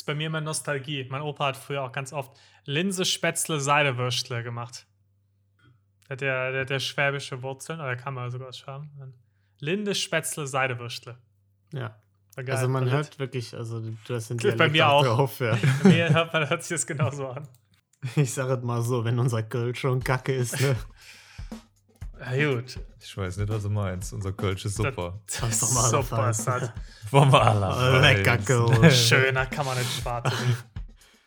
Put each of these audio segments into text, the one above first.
ist bei mir immer Nostalgie. Mein Opa hat früher auch ganz oft Linse, Spätzle, Seidewürstle gemacht. Der hat ja der, der schwäbische Wurzeln, oder kann man sogar aus Schwaben. Linde, Spätzle, Seidewürstle. Ja. Also man War hört wirklich, also du hast den Bei Dialekt mir auch. drauf. Ja. Bei mir hört, man hört sich das genauso an. Ich sage es mal so, wenn unser Kölsch schon kacke ist, ne? Ja, gut. Ich weiß nicht, was du meinst. Unser Kölsch ist super. Das ist doch mal Super ist das. Vom aller. Lecker Kölsch. Schöner kann man nicht schwarz.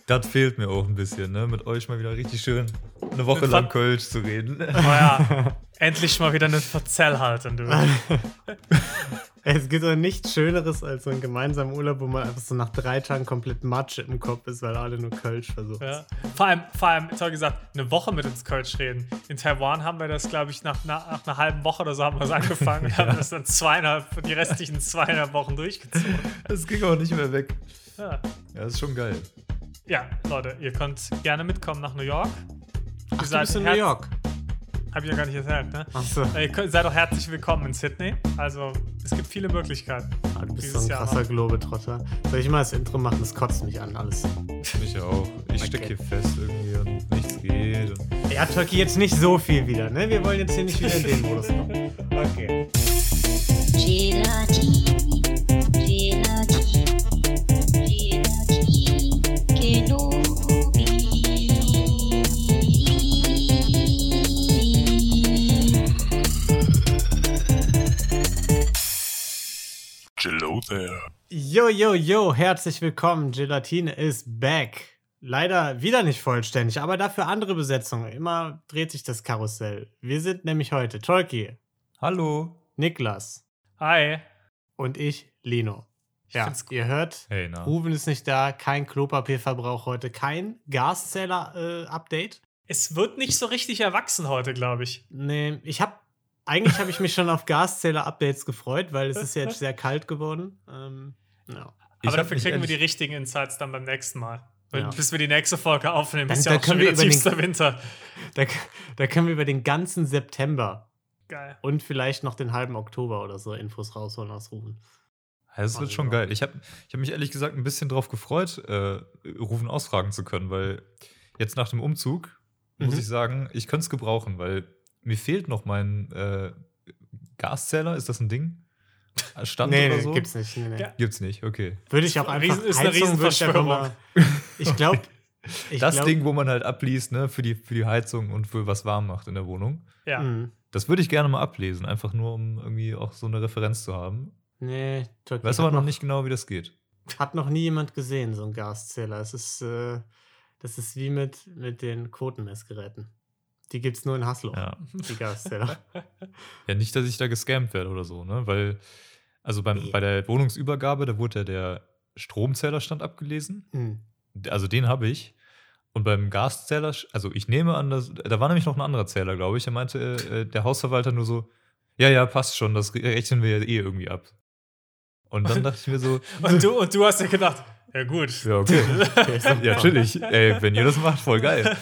Das fehlt mir auch ein bisschen, ne? Mit euch mal wieder richtig schön eine Woche lang Kölsch zu reden. Oh ja, endlich mal wieder einen Verzell halten, du. Es gibt doch nichts Schöneres als so ein gemeinsamer Urlaub, wo man einfach so nach drei Tagen komplett Matsch im Kopf ist, weil alle nur Kölsch versuchen. Ja. Vor allem, vor allem, toll gesagt, eine Woche mit ins Kölsch reden. In Taiwan haben wir das, glaube ich, nach, nach, nach einer halben Woche oder so haben wir es angefangen und haben das dann zweieinhalb, die restlichen zweieinhalb Wochen durchgezogen. Das ging auch nicht mehr weg. Ja. Ja, ist schon geil. ja, Leute, ihr könnt gerne mitkommen nach New York. Ihr Ach, du bist in New York. Hab ich ja gar nicht erzählt, ne? Achso. Könnt, seid auch herzlich willkommen in Sydney. Also, es gibt viele Möglichkeiten. Ah, du bist so ein Jahr krasser noch. Globetrotter. Soll ich mal das Intro machen? Das kotzt mich an, alles. Mich auch. Ich stecke Okay. hier fest irgendwie und nichts geht. Und Ja, Turkey, jetzt nicht so viel wieder, ne? Wir wollen jetzt hier nicht wieder in den Modus kommen. Okay. Gelati, Hello there. Yo, yo, yo, herzlich willkommen. Gelatine ist back. Leider wieder nicht vollständig, aber dafür andere Besetzungen. Immer dreht sich das Karussell. Wir sind nämlich heute Tolki, Hallo. Niklas Hi. und ich, Lino. Ja, find's ihr hört, Hey, na. Ruben ist nicht da, kein Klopapierverbrauch heute, kein Gaszähler-Update. Es wird nicht so richtig erwachsen heute, glaube ich. nee, ich habe eigentlich habe ich mich schon auf Gaszähler-Updates gefreut, weil es ist jetzt sehr kalt geworden. Ähm, ja. Aber dafür kriegen wir die richtigen Insights dann beim nächsten Mal. Ja. Bis wir die nächste Folge aufnehmen, Dann- ist ja auch schon wieder über den- tiefster Winter. Da, da können wir über den ganzen September Geil. und vielleicht noch den halben Oktober oder so Infos rausholen aus Ruben. Ja, Das wird schon geil. Ich habe ich hab mich ehrlich gesagt ein bisschen drauf gefreut, äh, Rufen ausfragen zu können, weil jetzt nach dem Umzug muss Mhm. ich sagen, ich könnte es gebrauchen, weil mir fehlt noch mein äh, Gaszähler. Ist das ein Ding? Stand nee, oder nee, so? gibt's nicht. Nee, nee. Ja. Gibt's nicht, okay. Würde ich auch Riesen- einfach ist eine Heizung würde ich glaube, ich das glaub, Ding, wo man halt abliest, ne, für die, für die Heizung und für was warm macht in der Wohnung. Ja. mh, Das würde ich gerne mal ablesen, einfach nur, um irgendwie auch so eine Referenz zu haben. Nee, Türkei Weiß aber noch nicht genau, wie das geht. Hat noch nie jemand gesehen, so ein Gaszähler. Es ist, äh, das ist wie mit, mit den Quotenmessgeräten. Die gibt es nur in Haslo, Ja. die Gaszähler. Ja, nicht, dass ich da gescammt werde oder so, ne? Weil, also beim, Nee. bei der Wohnungsübergabe, da wurde ja der Stromzählerstand abgelesen. Hm. Also den habe ich. Und beim Gaszähler, also ich nehme an, dass, da war nämlich noch ein anderer Zähler, glaube ich. Der meinte, äh, der Hausverwalter nur so, ja, ja, passt schon, das rechnen wir ja eh irgendwie ab. Und dann dachte ich mir so, Und, du, und du hast ja gedacht, ja gut. ja, okay. Ja, natürlich. Ey, wenn ihr das macht, voll geil.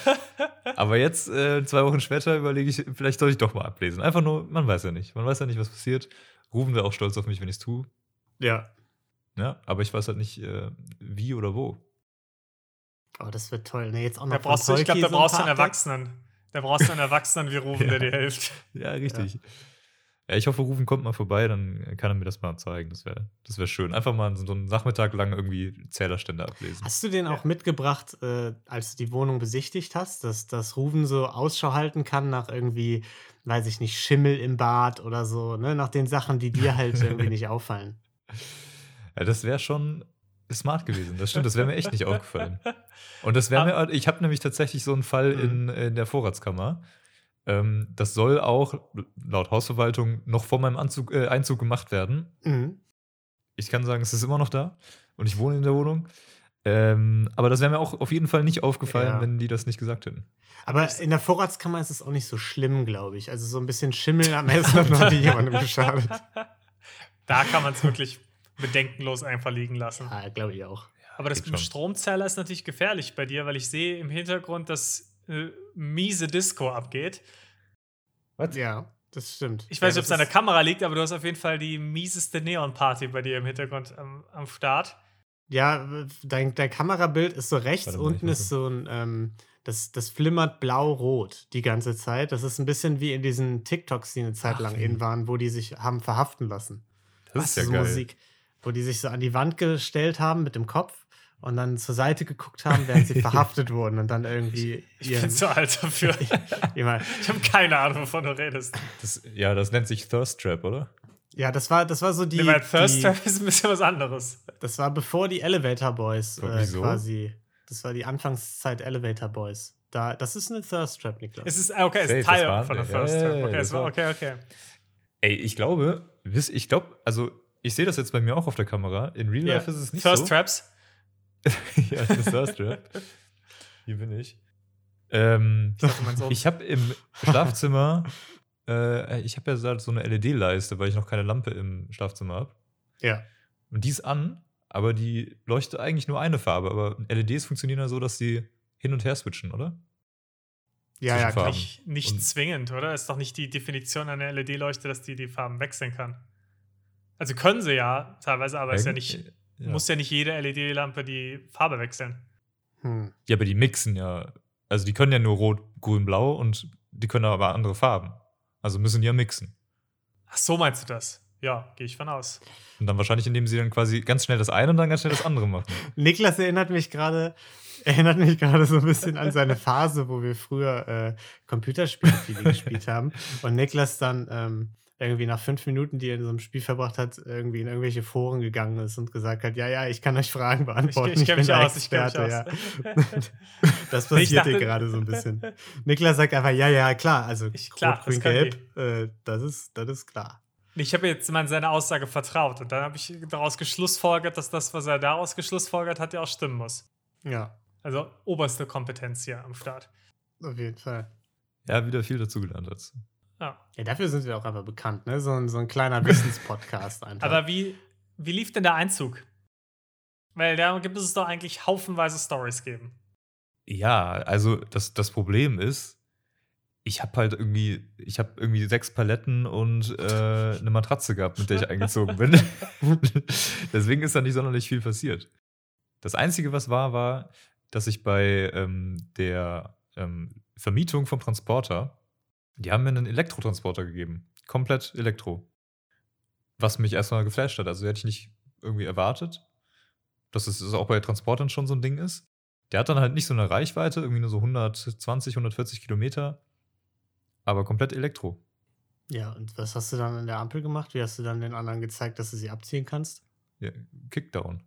Aber jetzt, äh, zwei Wochen später, überlege ich, vielleicht soll ich doch mal ablesen. Einfach nur, man weiß ja nicht. Man weiß ja nicht, was passiert. Rufen wäre auch stolz auf mich, wenn ich es tue. Ja. Ja, aber ich weiß halt nicht, äh, wie oder wo. Oh, das wird toll. Nee, jetzt auch noch Da brauchst du, ich glaube, da brauchst du einen. Erwachsenen. Da brauchst du einen Erwachsenen wie Rufen, der dir hilft. Ja, richtig. Ja. Ich hoffe, Rufen kommt mal vorbei, dann kann er mir das mal zeigen. Das wäre das wär schön. Einfach mal so einen Nachmittag lang irgendwie Zählerstände ablesen. Hast du den auch mitgebracht, äh, als du die Wohnung besichtigt hast, dass, dass Ruven so Ausschau halten kann nach irgendwie, weiß ich nicht, Schimmel im Bad oder so, ne? Nach den Sachen, die dir halt irgendwie nicht auffallen. Ja, das wäre schon smart gewesen. Das stimmt, das wäre mir echt nicht aufgefallen. Und das wäre Ah. mir, ich habe nämlich tatsächlich so einen Fall in, in der Vorratskammer. Ähm, das soll auch laut Hausverwaltung noch vor meinem Anzug, äh, Einzug gemacht werden. Mhm. Ich kann sagen, es ist immer noch da und ich wohne in der Wohnung. Ähm, aber das wäre mir auch auf jeden Fall nicht aufgefallen, Ja. wenn die das nicht gesagt hätten. Aber in der Vorratskammer ist es auch nicht so schlimm, glaube ich. Also so ein bisschen Schimmel am Essen hat noch nie jemandem geschadet. Da kann man es wirklich bedenkenlos einfach liegen lassen. Ja, glaube ich auch. Aber das mit dem. Stromzähler ist natürlich gefährlich bei dir, weil ich sehe im Hintergrund, dass äh, miese Disco abgeht. Ja, das stimmt. Ich weiß ja, nicht, ob es an der Kamera liegt, aber du hast auf jeden Fall die mieseste Neon-Party bei dir im Hintergrund am, am Start. Ja, dein, dein Kamerabild ist so rechts, mal, unten ist so ein, ähm, das, das flimmert blau-rot die ganze Zeit. Das ist ein bisschen wie in diesen TikToks, die eine Zeit Ach, lang in waren, wo die sich haben verhaften lassen. Das ist ja so geil. Musik, wo die sich so an die Wand gestellt haben mit dem Kopf und dann zur Seite geguckt haben, während sie verhaftet wurden und dann irgendwie Ich bin zu alt dafür. Ich habe keine Ahnung, wovon du redest. Das, ja, das nennt sich Thirst Trap, oder? ja, das war, das war so die, Nee, weil Thirst die Trap ist ein bisschen was anderes. das war bevor die Elevator Boys äh, wieso? quasi, das war die Anfangszeit Elevator Boys. Da, das ist eine Thirst Trap, Niklas. Es ist, okay, es ist Teil von der Thirst Trap. Okay, das war, okay, okay. Ey, ich glaube, ich glaube, also ich sehe das jetzt bei mir auch auf der Kamera. In Real Ja. Life ist es nicht Thirst so. Traps. ja, das ist Thirst Trap. Hier bin ich. Ähm, ich habe im Schlafzimmer, äh, ich habe ja so eine LED-Leiste, weil ich noch keine Lampe im Schlafzimmer habe. ja. Und die ist an, aber die leuchtet eigentlich nur eine Farbe. Aber LEDs funktionieren ja so, dass sie hin und her switchen, oder? Ja, ja, Zwischen klar. Farben. Nicht, nicht Und- zwingend, oder? Ist doch nicht die Definition einer LED-Leuchte, dass die die Farben wechseln kann. Also können sie ja teilweise, aber ist ja nicht, ja. muss ja nicht jede LED-Lampe die Farbe wechseln. Hm. Ja, aber die mixen ja. Also die können ja nur rot, grün, blau und die können aber andere Farben. Also müssen die ja mixen. Ach so meinst du das? Ja, gehe ich von aus. Und dann wahrscheinlich, indem sie dann quasi ganz schnell das eine und dann ganz schnell das andere machen. Niklas erinnert mich gerade erinnert mich gerade so ein bisschen an seine Phase, wo wir früher äh, Computerspiele gespielt haben und Niklas dann ähm, irgendwie nach fünf Minuten, die er in so einem Spiel verbracht hat, irgendwie in irgendwelche Foren gegangen ist und gesagt hat, ja, ja, ich kann euch Fragen beantworten. ich bin der aus, ich kenn mich Experte, aus. Ja. Das ich passiert dir gerade so ein bisschen. Niklas sagt einfach, ja, ja, klar, also Ich- klar, rot, grün, gelb, äh, das, ist, das ist klar. Ich habe jetzt mal seine Aussage vertraut und dann habe ich daraus geschlussfolgert, dass das, was er daraus geschlussfolgert hat, ja auch stimmen muss. Ja, Also oberste Kompetenz hier am Start. auf jeden Fall. Ja, wieder viel dazugelernt jetzt. Ja. Ja, dafür sind wir auch einfach bekannt, ne? So ein, so ein kleiner Wissenspodcast einfach. Aber wie, wie lief denn der Einzug? Weil da gibt es doch eigentlich haufenweise Stories geben. Ja, also das, das Problem ist, ich habe halt irgendwie, ich habe irgendwie sechs Paletten und äh, eine Matratze gehabt, mit der ich eingezogen bin. Deswegen ist da nicht sonderlich viel passiert. Das Einzige, was war, war, dass ich bei ähm, der ähm, Vermietung vom Transporter, die haben mir einen Elektrotransporter gegeben. Komplett Elektro. Was mich erstmal geflasht hat. Also hätte ich nicht irgendwie erwartet, dass es auch bei Transportern schon so ein Ding ist. Der hat dann halt nicht so eine Reichweite, irgendwie nur so 120, 140 Kilometer, aber komplett Elektro. Ja, und was hast du dann an der Ampel gemacht? Wie hast du dann den anderen gezeigt, dass du sie abziehen kannst? Ja, Kickdown.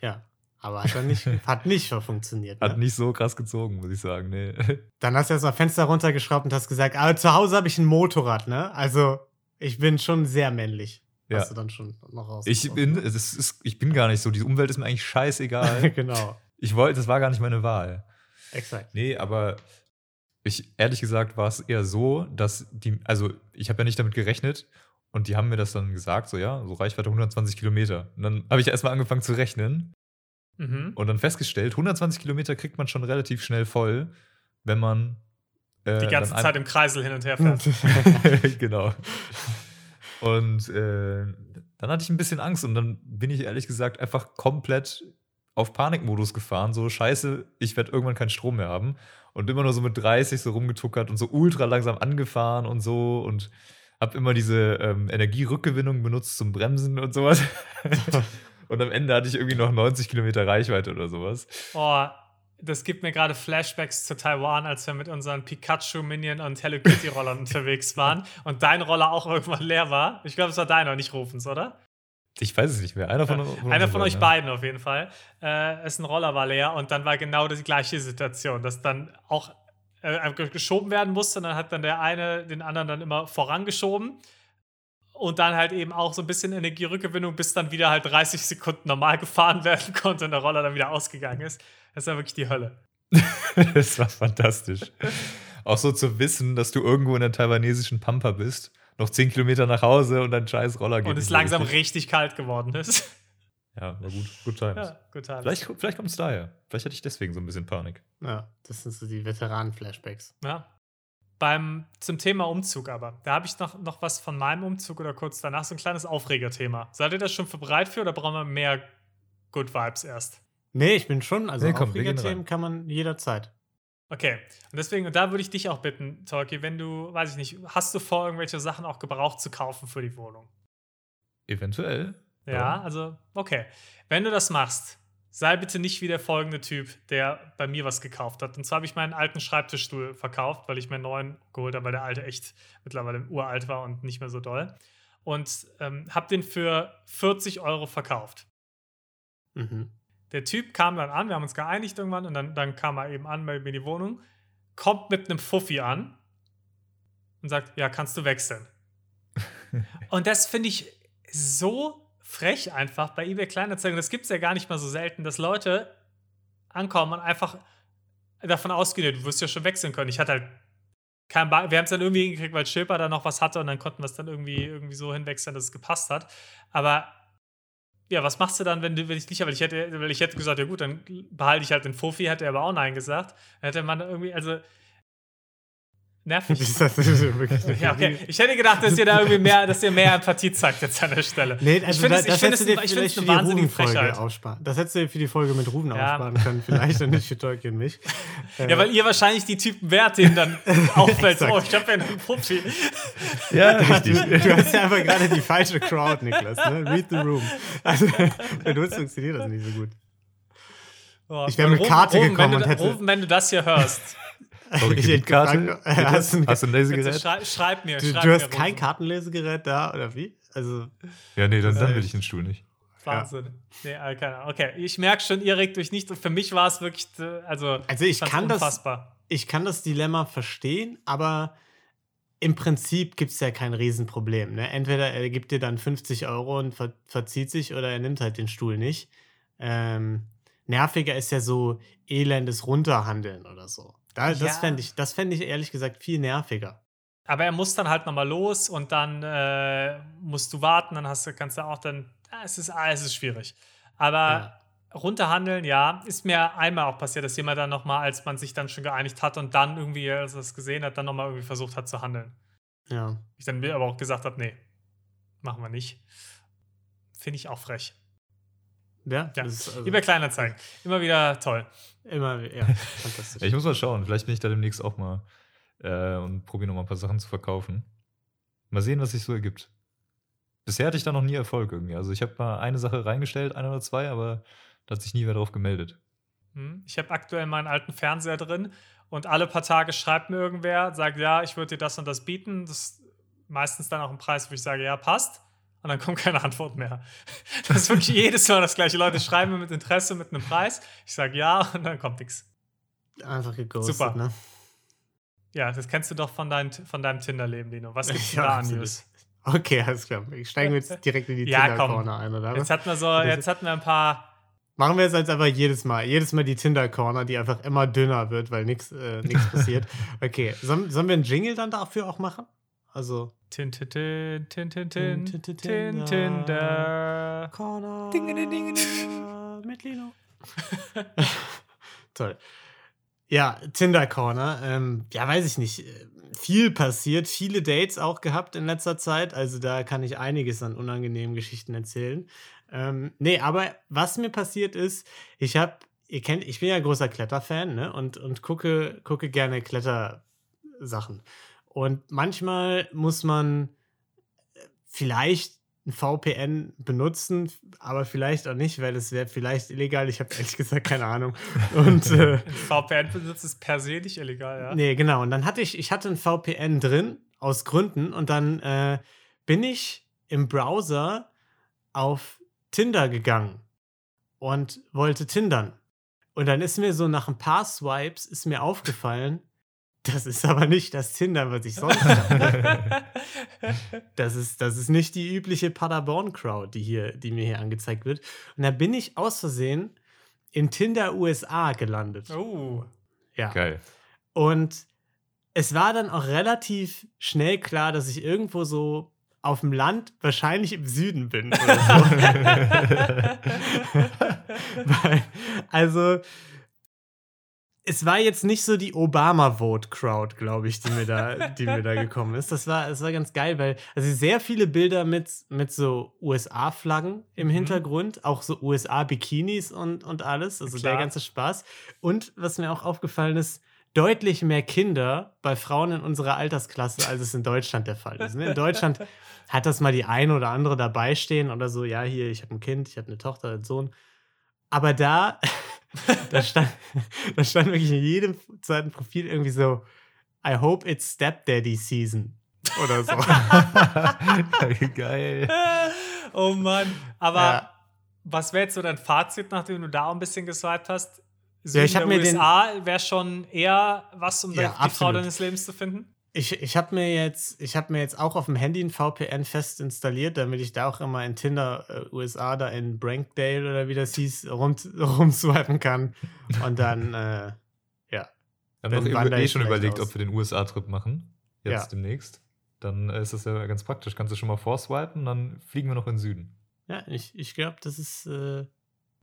Ja, aber hat nicht, hat nicht funktioniert. Hat Ne? nicht so krass gezogen, muss ich sagen. Nee. Dann hast du erst mal Fenster runtergeschraubt und hast gesagt, aber zu Hause habe ich ein Motorrad, ne? Also, ich bin schon sehr männlich. Ja. Hast du dann schon noch raus. Ich bin, es ist, ich bin gar nicht so, die Umwelt ist mir eigentlich scheißegal. genau, Ich wollte, das war gar nicht meine Wahl. exakt. Nee, aber ich, ehrlich gesagt, war es eher so, dass die, also ich habe ja nicht damit gerechnet und die haben mir das dann gesagt, so ja, so Reichweite 120 Kilometer. Und dann habe ich erstmal angefangen zu rechnen Mhm. und dann festgestellt, 120 Kilometer kriegt man schon relativ schnell voll, wenn man äh, Die ganze Zeit im Kreisel hin und her fährt. genau. Und äh, dann hatte ich ein bisschen Angst und dann bin ich ehrlich gesagt einfach komplett auf Panikmodus gefahren. So, scheiße, ich werde irgendwann keinen Strom mehr haben. Und immer nur so mit 30 so rumgetuckert und so ultra langsam angefahren und so und habe immer diese ähm, Energierückgewinnung benutzt zum Bremsen und sowas. und am Ende hatte ich irgendwie noch 90 Kilometer Reichweite oder sowas. Oh, das gibt mir gerade Flashbacks zu Taiwan, als wir mit unseren Pikachu, Minion und Hello Kitty Rollern unterwegs waren und dein Roller auch irgendwann leer war. Ich glaube, es war deiner, nicht Rufens, oder? Ich weiß es nicht mehr. Einer von, von Einer von euch ne? beiden auf jeden Fall. Äh, es ein Roller war leer und dann war genau die gleiche Situation, dass dann auch äh, geschoben werden musste. Und dann hat dann der eine den anderen dann immer vorangeschoben. Und dann halt eben auch so ein bisschen Energierückgewinnung, bis dann wieder halt 30 Sekunden normal gefahren werden konnte und der Roller dann wieder ausgegangen ist. Das war wirklich die Hölle. das war fantastisch. Auch so zu wissen, dass du irgendwo in der taiwanesischen Pampa bist, noch 10 Kilometer nach Hause und dein scheiß Roller geht. Und es nicht langsam richtig. richtig kalt geworden ist. Ja, war gut. Good times. ja, gut, alles. Vielleicht, vielleicht kommt es daher. Vielleicht hatte ich deswegen so ein bisschen Panik. Ja, das sind so die Veteranen-Flashbacks. Ja. Beim, zum Thema Umzug aber, da habe ich noch, noch was von meinem Umzug oder kurz danach, so ein kleines Aufregerthema. Seid ihr da schon für bereit für oder brauchen wir mehr Good Vibes erst? Nee, ich bin schon, also gehen Aufregerthemen kann man jederzeit. Okay. Und deswegen, und da würde ich dich auch bitten, Tolki, wenn du, weiß ich nicht, hast du vor, irgendwelche Sachen auch gebraucht zu kaufen für die Wohnung? Eventuell. Ja, Ja. also, okay. Wenn du das machst, sei bitte nicht wie der folgende Typ, der bei mir was gekauft hat. Und zwar habe ich meinen alten Schreibtischstuhl verkauft, weil ich mir einen neuen geholt habe, weil der alte echt mittlerweile uralt war und nicht mehr so doll. Und ähm, habe den für 40 Euro verkauft. Mhm. Der Typ kam dann an, wir haben uns geeinigt irgendwann und dann, dann kam er eben an bei mir in die Wohnung, kommt mit einem Fuffi an und sagt, ja, kannst du wechseln. und das finde ich so frech einfach bei eBay Kleinanzeigen. Das gibt es ja gar nicht mal so selten, dass Leute ankommen und einfach davon ausgehen, du wirst ja schon wechseln können. Ich hatte halt kein Bar wir haben es dann irgendwie hingekriegt, weil Schilper da noch was hatte und dann konnten wir es dann irgendwie, irgendwie so hinwechseln, dass es gepasst hat. Aber ja, was machst du dann, wenn, du, wenn ich nicht habe? Ich hätte, weil ich hätte gesagt, ja gut, dann behalte ich halt den Fofi, hätte er aber auch Nein gesagt. Dann hätte man irgendwie, also nervig. Das ist wirklich ja, okay. Ich hätte gedacht, dass ihr da irgendwie mehr, dass ihr mehr Empathie zeigt jetzt an der Stelle. Nee, also ich finde da, es, ich es, du dir ich es für eine die wahnsinnige Ruben-Folge Frechheit. aussparen. Das hättest du dir für die Folge mit Ruben Ja. aussparen können, vielleicht und nicht für Tolki und mich. Ja, weil ihr wahrscheinlich die Typen wärt, denen dann auffällt, oh, ich habe ja einen Fofi. Ja, Du, richtig. du hast ja einfach gerade die falsche Crowd, Niklas. Ne? Read the room. Also, bei uns funktioniert das nicht so gut. Oh, Ich wär mit Ruben- Karte Ruben, gekommen wenn und du, hätte- Ruben, wenn du das hier hörst, Sorry, Kreditkarte? äh, hast du- Hast du ein Lesegerät? schrei, schreib mir. Du, schreib du mir, hast kein Ruben. Kartenlesegerät da, oder wie? Also, Ja, nee, dann, dann Äh, will ich den Stuhl nicht. Wahnsinn. Nee, äh, keine Ahnung. Okay, ich merke schon, ihr regt euch nicht. Und für mich war es wirklich, äh, also, also ich kann das unfassbar. ich kann das Dilemma verstehen, aber im Prinzip gibt es ja kein Riesenproblem. Ne? Entweder er gibt dir dann 50 Euro und ver verzieht sich oder er nimmt halt den Stuhl nicht. Ähm, nerviger ist ja so elendes Runterhandeln oder so. Da, Ja. Das fände ich, das fänd ich ehrlich gesagt viel nerviger. Aber er muss dann halt nochmal los und dann äh, musst du warten, dann hast du, kannst du auch dann, ah, es ist, ah, es ist schwierig. Aber Ja. runterhandeln, ja, ist mir einmal auch passiert, dass jemand dann nochmal, als man sich dann schon geeinigt hat und dann irgendwie, als er es gesehen hat, dann nochmal irgendwie versucht hat zu handeln. Ja. Ich dann mir aber auch gesagt habe, nee, machen wir nicht. Finde ich auch frech. Ja, Ja. das ist also Lieber Kleinanzeigen. Immer wieder toll. immer, ja, fantastisch. Ich muss mal schauen. Vielleicht bin ich da demnächst auch mal äh, und probiere noch mal ein paar Sachen zu verkaufen. Mal sehen, was sich so ergibt. Bisher hatte ich da noch nie Erfolg irgendwie. Also ich habe mal eine Sache reingestellt, eine oder zwei, aber da hat sich nie wer drauf gemeldet. Hm. Ich habe aktuell meinen alten Fernseher drin und alle paar Tage schreibt mir irgendwer, sagt, ja, ich würde dir das und das bieten. Das ist meistens dann auch ein Preis, wo ich sage, ja, passt. Und dann kommt keine Antwort mehr. Das ist wirklich jedes Mal das gleiche. Leute schreiben mir mit Interesse, mit einem Preis. Ich sage ja und dann kommt nichts. Einfach geghostet, Super. ne? Ja, das kennst du doch von, dein, von deinem Tinder-Leben, Dino. Was gibt's Ja, da an. News? Okay, alles klar. Ich steige jetzt direkt in die Ja, Tinder-Corner ein, oder? Jetzt hatten wir so, jetzt hatten wir ein paar. Machen wir jetzt als einfach jedes Mal. Jedes Mal die Tinder-Corner, die einfach immer dünner wird, weil nichts äh, nix passiert. Okay, sollen, sollen wir einen Jingle dann dafür auch machen? Also. Tin, tin, tin, tin, tin, tin, Tin, tin, tin, Tinder. Corner. Ding-a-ding-a-ding. Mit Lino. Toll. Ja, Tinder Corner. Ähm, ja, weiß ich nicht. Viel passiert, viele Dates auch gehabt in letzter Zeit. Also da kann ich einiges an unangenehmen Geschichten erzählen. Ähm, nee, aber was mir passiert ist, ich habe, ihr kennt, ich bin ja großer Kletterfan, ne? Und, und gucke, gucke gerne Klettersachen. Und manchmal muss man äh, vielleicht ein VPN benutzen, aber vielleicht auch nicht, weil es wäre vielleicht illegal. Ich habe ehrlich gesagt keine Ahnung. Und äh, Ein VPN-Besitz ist per se nicht illegal, ja. nee, genau. Und dann hatte ich, ich hatte ein VPN drin aus Gründen und dann äh, bin ich im Browser auf Tinder gegangen und wollte tindern. Und dann ist mir so nach ein paar Swipes ist mir aufgefallen, das ist aber nicht das Tinder, was ich sonst habe. Das ist, das ist nicht die übliche Paderborn-Crowd, die, hier, die mir hier angezeigt wird. Und da bin ich aus Versehen in Tinder USA gelandet. oh. Ja. Geil. Und es war dann auch relativ schnell klar, dass ich irgendwo so auf dem Land, wahrscheinlich im Süden bin. Oder so. Weil, also, es war jetzt nicht so die Obama-Vote-Crowd, glaube ich, die mir, da, die mir da gekommen ist. Das war, das war ganz geil, weil also sehr viele Bilder mit, mit so USA-Flaggen im Mhm. Hintergrund, auch so USA-Bikinis und, und alles, also der Klar. ganze Spaß. Und was mir auch aufgefallen ist, deutlich mehr Kinder bei Frauen in unserer Altersklasse, als es in Deutschland der Fall ist. ne? In Deutschland hat das mal die eine oder andere dabei stehen oder so, ja, hier, ich habe ein Kind, ich habe eine Tochter, einen Sohn. Aber da, da, stand, da stand wirklich in jedem zweiten Profil irgendwie so, I hope it's Stepdaddy Season. Oder so. Geil. oh Mann. Aber Ja. was wäre jetzt so dein Fazit, nachdem du da auch ein bisschen geswiped hast? Ja, ich Süden der mir den- USA wäre schon eher was, um Ja, die Frau absolut. deines Lebens zu finden? Ich, ich habe mir, jetzt- ich mir jetzt auch auf dem Handy ein VPN fest installiert, damit ich da auch immer in Tinder äh, USA, da in Brankdale oder wie das hieß, rum, rumswipen kann. Und dann, äh, ja. Wir haben Dann doch wandere eh schon überlegt, aus. ob wir den USA-Trip machen. Jetzt Ja. demnächst. Dann äh, ist das ja ganz praktisch. Kannst du schon mal vorswipen, dann fliegen wir noch in den Süden. Ja, ich, ich glaube, das ist, äh,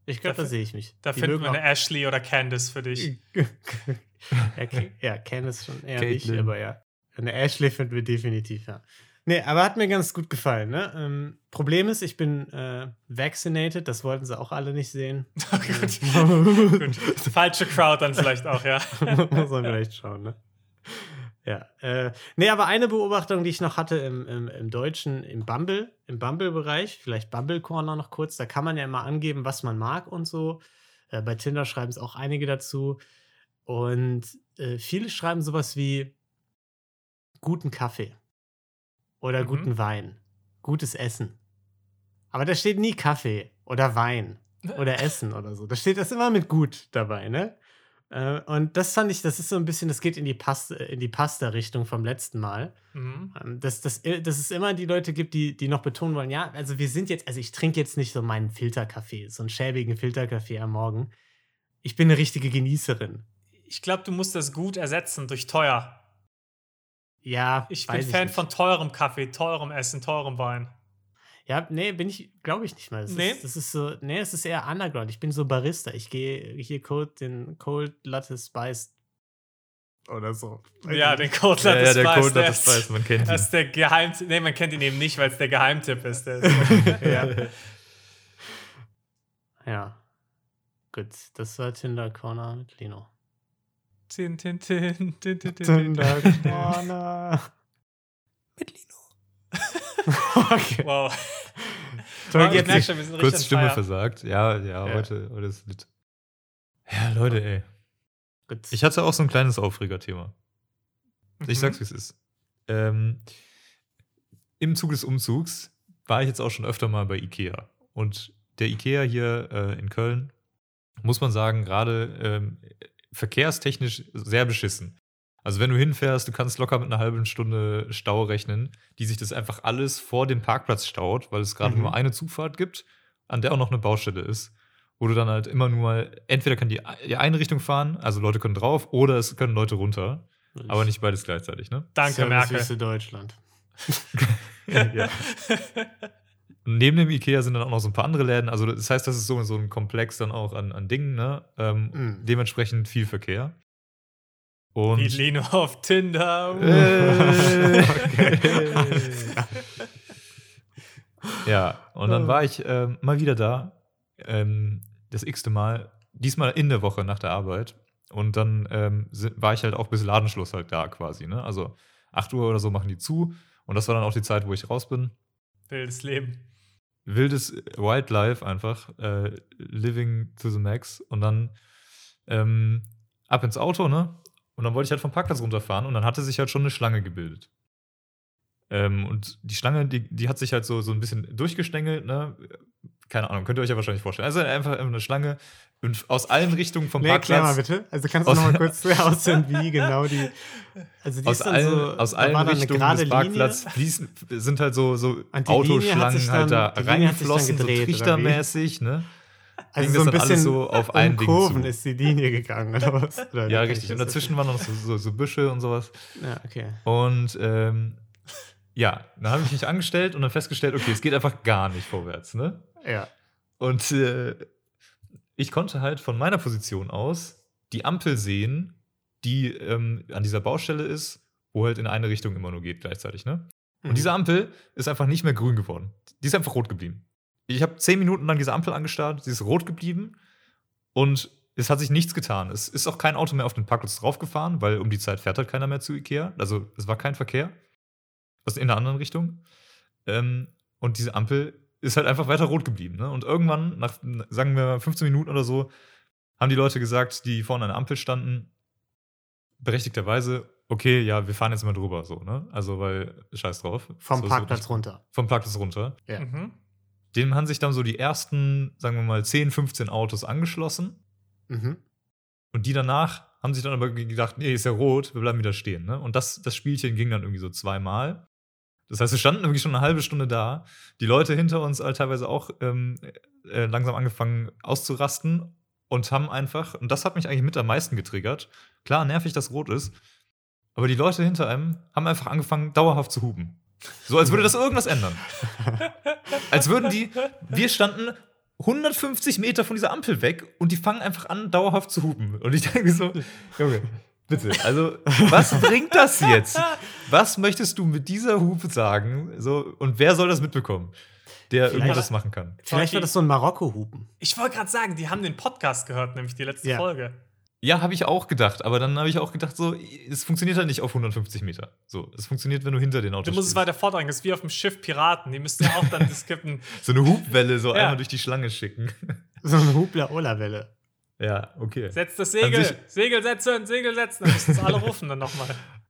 ich glaube, da Dafür- sehe ich mich. Da Die finden wir eine Ashley oder Candice für dich. ja, Ca- ja, Candice schon eher nicht, aber ja. Eine Ashley finden wir definitiv, ja. Nee, aber hat mir ganz gut gefallen, ne? Ähm, Problem ist, ich bin äh, vaccinated, das wollten sie auch alle nicht sehen. Gut. Gut. Falsche Crowd dann vielleicht auch, ja. Muss man vielleicht schauen, ne? Ja. Äh, nee, aber eine Beobachtung, die ich noch hatte im, im, im Deutschen, im Bumble, im Bumble-Bereich, vielleicht Bumble Corner noch kurz, da kann man ja immer angeben, was man mag und so. Äh, bei Tinder schreiben es auch einige dazu. Und äh, viele schreiben sowas wie guten Kaffee oder Mhm. guten Wein, gutes Essen. Aber da steht nie Kaffee oder Wein oder Essen oder so. Da steht das immer mit gut dabei, ne? Äh, und das fand ich, das ist so ein bisschen, das geht in die, Pasta, in die Pasta-Richtung vom letzten Mal. Mhm. Ähm, dass, dass, dass es immer die Leute gibt, die, die noch betonen wollen, ja, also wir sind jetzt, also ich trinke jetzt nicht so meinen Filterkaffee, so einen schäbigen Filterkaffee am Morgen. Ich bin eine richtige Genießerin. Ich glaube, du musst das gut ersetzen durch teuer. Ja, Ich bin Fan nicht. von teurem Kaffee, teurem Essen, teurem Wein. Ja, nee, bin ich, glaube ich nicht mal. Das, Nee? ist, das ist so, nee, es ist eher Underground. Ich bin so Barista. Ich gehe hier Cold, den Cold Latte Spiced oder so. Ja, ich den nicht. Code Ja, ja, der Spice, der Latte ist- Spice, man kennt ihn. Das ist der Geheimtipp. Nee, man kennt ihn eben nicht, weil es der Geheimtipp ist. Der ist ja. ja. Gut, das war Tinder Corner mit Lino. Tin, tin, tin, tin, tin, tin. Mit Lino. okay. Wow. Toll, jetzt merk nicht. schon, wir sind Kurz Stimme fire. versagt. Ja, ja, Ja. Heute, heute ist lit. Ja, Leute, ey. Gut. Ich hatte auch so ein kleines Aufregerthema. Ich Mhm. sag's, wie es ist. Ähm, Im Zuge des Umzugs war ich jetzt auch schon öfter mal bei Ikea. Und der Ikea hier äh, in Köln, muss man sagen, gerade ähm, verkehrstechnisch sehr beschissen. Also wenn du hinfährst, du kannst locker mit einer halben Stunde Stau rechnen, die sich das einfach alles vor dem Parkplatz staut, weil es gerade Mhm. nur eine Zufahrt gibt, an der auch noch eine Baustelle ist. Wo du dann halt immer nur mal, entweder kann die, die eine Richtung fahren, also Leute können drauf, oder es können Leute runter. Aber nicht beides gleichzeitig, ne? Danke, Merkel. Servicewüste Deutschland. ja. Und neben dem Ikea sind dann auch noch so ein paar andere Läden. Also das heißt, das ist so, so ein Komplex dann auch an, an Dingen, ne? Ähm, Mhm. Dementsprechend viel Verkehr. Und Wie Lino auf Tinder. Okay. ja, und dann war ich ähm, mal wieder da. Ähm, das x-te Mal. Diesmal in der Woche nach der Arbeit. Und dann ähm, war ich halt auch bis Ladenschluss halt da quasi. Ne? Also 8 Uhr oder so machen die zu. Und das war dann auch die Zeit, wo ich raus bin. Wildes Leben. Wildes Wildlife einfach, äh, living to the max und dann ähm, ab ins Auto, ne? Und dann wollte ich halt vom Parkplatz runterfahren und dann hatte sich halt schon eine Schlange gebildet. Ähm, und die Schlange, die, die hat sich halt so, so ein bisschen durchgestängelt, ne? Keine Ahnung, könnt ihr euch ja wahrscheinlich vorstellen. Also einfach eine Schlange und aus allen Richtungen vom Nee, erklär mal Parkplatz. bitte. Also kannst du Aus- noch mal kurz ausführen, wie genau die. Also die Aus allen, so, aus allen Richtungen gerade des Parkplatzes fließen, sind halt so, so Autoschlangen halt da reingeflossen, so gedreht, trichtermäßig, ne? Also ging so ein bisschen so auf um ein Ding Kurven ist die Linie gegangen, oder was? Oder Ja, richtig. Und dazwischen waren noch so, so, so Büsche und sowas. Ja, okay. Und ähm, ja, dann habe ich mich angestellt und dann festgestellt, okay, es geht einfach gar nicht vorwärts, ne? Ja. Und äh, ich konnte halt von meiner Position aus die Ampel sehen, die ähm, an dieser Baustelle ist, wo halt in eine Richtung immer nur geht gleichzeitig, ne? Mhm. Und diese Ampel ist einfach nicht mehr grün geworden. Die ist einfach rot geblieben. Ich habe zehn Minuten lang diese Ampel angestarrt, sie ist rot geblieben und es hat sich nichts getan. Es ist auch kein Auto mehr auf den Parkplatz draufgefahren, weil um die Zeit fährt halt keiner mehr zu Ikea. Also es war kein Verkehr. Was in einer anderen Richtung. Ähm, und diese Ampel ist halt einfach weiter rot geblieben. Ne? Und irgendwann, nach, sagen wir mal 15 Minuten oder so, haben die Leute gesagt, die vorne an der Ampel standen, berechtigterweise, okay, ja, wir fahren jetzt mal drüber, so, ne? Also, weil, scheiß drauf. Vom So- so Parkplatz nicht- runter. Vom Parkplatz runter. Ja. Mhm. Dem haben sich dann so die ersten, sagen wir mal, 10, 15 Autos angeschlossen. Mhm. Und die danach haben sich dann aber gedacht, nee, ist ja rot, wir bleiben wieder stehen. Ne? Und das, das Spielchen ging dann irgendwie so zweimal. Das heißt, wir standen irgendwie schon eine halbe Stunde da. Die Leute hinter uns halt teilweise auch ähm, äh, langsam angefangen auszurasten und haben einfach, und das hat mich eigentlich mit am meisten getriggert. Klar, nervig, dass rot ist. Aber die Leute hinter einem haben einfach angefangen, dauerhaft zu hupen. So, als würde das irgendwas ändern. Als würden die, wir standen 150 Meter von dieser Ampel weg und die fangen einfach an, dauerhaft zu hupen. Und ich denke so, Junge, bitte, also, was bringt das jetzt? Was möchtest du mit dieser Hupe sagen? So, und wer soll das mitbekommen, der irgendwie Vielleicht- das machen kann? Vielleicht war das so ein Marokko-Hupen. Ich wollte gerade sagen, die haben den Podcast gehört, nämlich die letzte Ja. Folge. Ja, habe ich auch gedacht, aber dann habe ich auch gedacht, so, es funktioniert halt nicht auf 150 Meter. So, es funktioniert, wenn du hinter den Autos Du musst es stehst. weiter vordringen. Das ist wie auf dem Schiff Piraten. Die müssten ja auch dann das skippen. So eine Hubwelle so Ja. einmal durch die Schlange schicken. So eine Hubler-Ola-Welle. ja, okay. Setz das Segel. Segel setzen, Segel setzen. Dann müssen es alle rufen dann nochmal.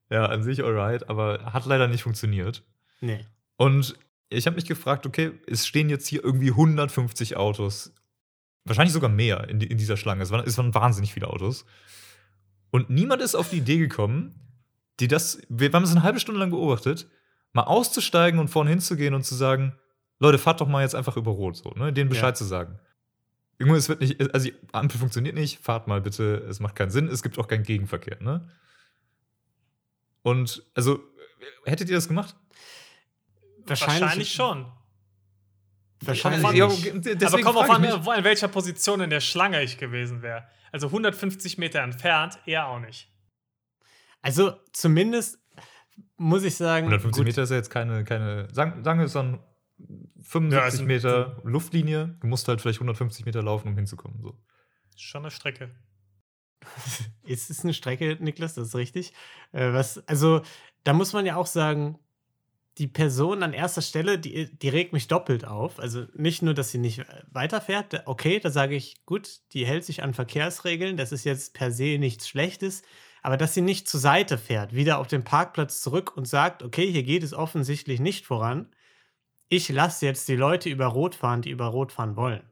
Ja, an sich alright, aber hat leider nicht funktioniert. Nee. Und ich habe mich gefragt, okay, es stehen jetzt hier irgendwie 150 Autos. Wahrscheinlich sogar mehr in, in dieser Schlange. Es waren, es waren wahnsinnig viele Autos. Und niemand ist auf die Idee gekommen, die das, wir haben es eine halbe Stunde lang beobachtet, mal auszusteigen und vorne hinzugehen und zu sagen, Leute, fahrt doch mal jetzt einfach über Rot, so, ne? Denen Bescheid Ja. zu sagen. Junge, es wird nicht, also die Ampel funktioniert nicht, fahrt mal bitte, es macht keinen Sinn, es gibt auch keinen Gegenverkehr, ne? Und, also, hättet ihr das gemacht? Wahrscheinlich, Wahrscheinlich schon. Wahrscheinlich. Okay, Aber deswegen komm auf an, wo- in welcher Position in der Schlange ich gewesen wäre. Also 150 Meter entfernt, eher auch nicht. Also zumindest muss ich sagen. 150 gut, Meter ist ja jetzt keine, keine sagen, sagen wir es dann 75 Ja, sind- Meter Luftlinie. Du musst halt vielleicht 150 Meter laufen, um hinzukommen. So. Schon eine Strecke. Ist es eine Strecke, Niklas? Das ist richtig. Äh, was, also, da muss man ja auch sagen, die Person an erster Stelle, die, die regt mich doppelt auf. Also nicht nur, dass sie nicht weiterfährt. Okay, da sage ich, gut, die hält sich an Verkehrsregeln. Das ist jetzt per se nichts Schlechtes. Aber dass sie nicht zur Seite fährt, wieder auf den Parkplatz zurück und sagt, okay, hier geht es offensichtlich nicht voran. Ich lasse jetzt die Leute über Rot fahren, die über Rot fahren wollen.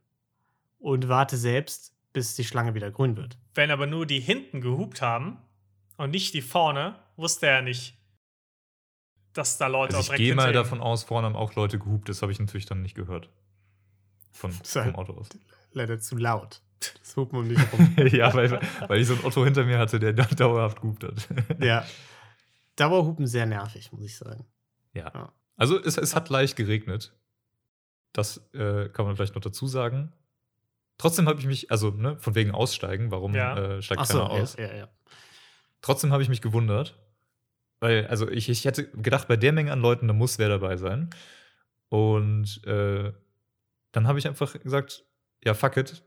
Und warte selbst, bis die Schlange wieder grün wird. Wenn aber nur die hinten gehupt haben und nicht die vorne, wusste er nicht, dass da Leute Also auch ich gehe mal davon aus, vorne haben auch Leute gehupt. Das habe ich natürlich dann nicht gehört. Von, vom Auto aus. leider zu laut. Das hupt man nicht rum. ja, weil, weil ich so ein Otto hinter mir hatte, der dauerhaft gehupt hat. ja. Dauerhupen sehr nervig, muss ich sagen. ja. Ja. Also es, es hat leicht geregnet. Das äh, kann man vielleicht noch dazu sagen. Trotzdem habe ich mich, also ne, von wegen Aussteigen, warum Ja. äh, steigt Ach so, keiner ja, aus? ja, ja. Trotzdem habe ich mich gewundert, weil, also ich, ich hätte gedacht, bei der Menge an Leuten, da muss wer dabei sein. Und äh, dann habe ich einfach gesagt, ja, fuck it.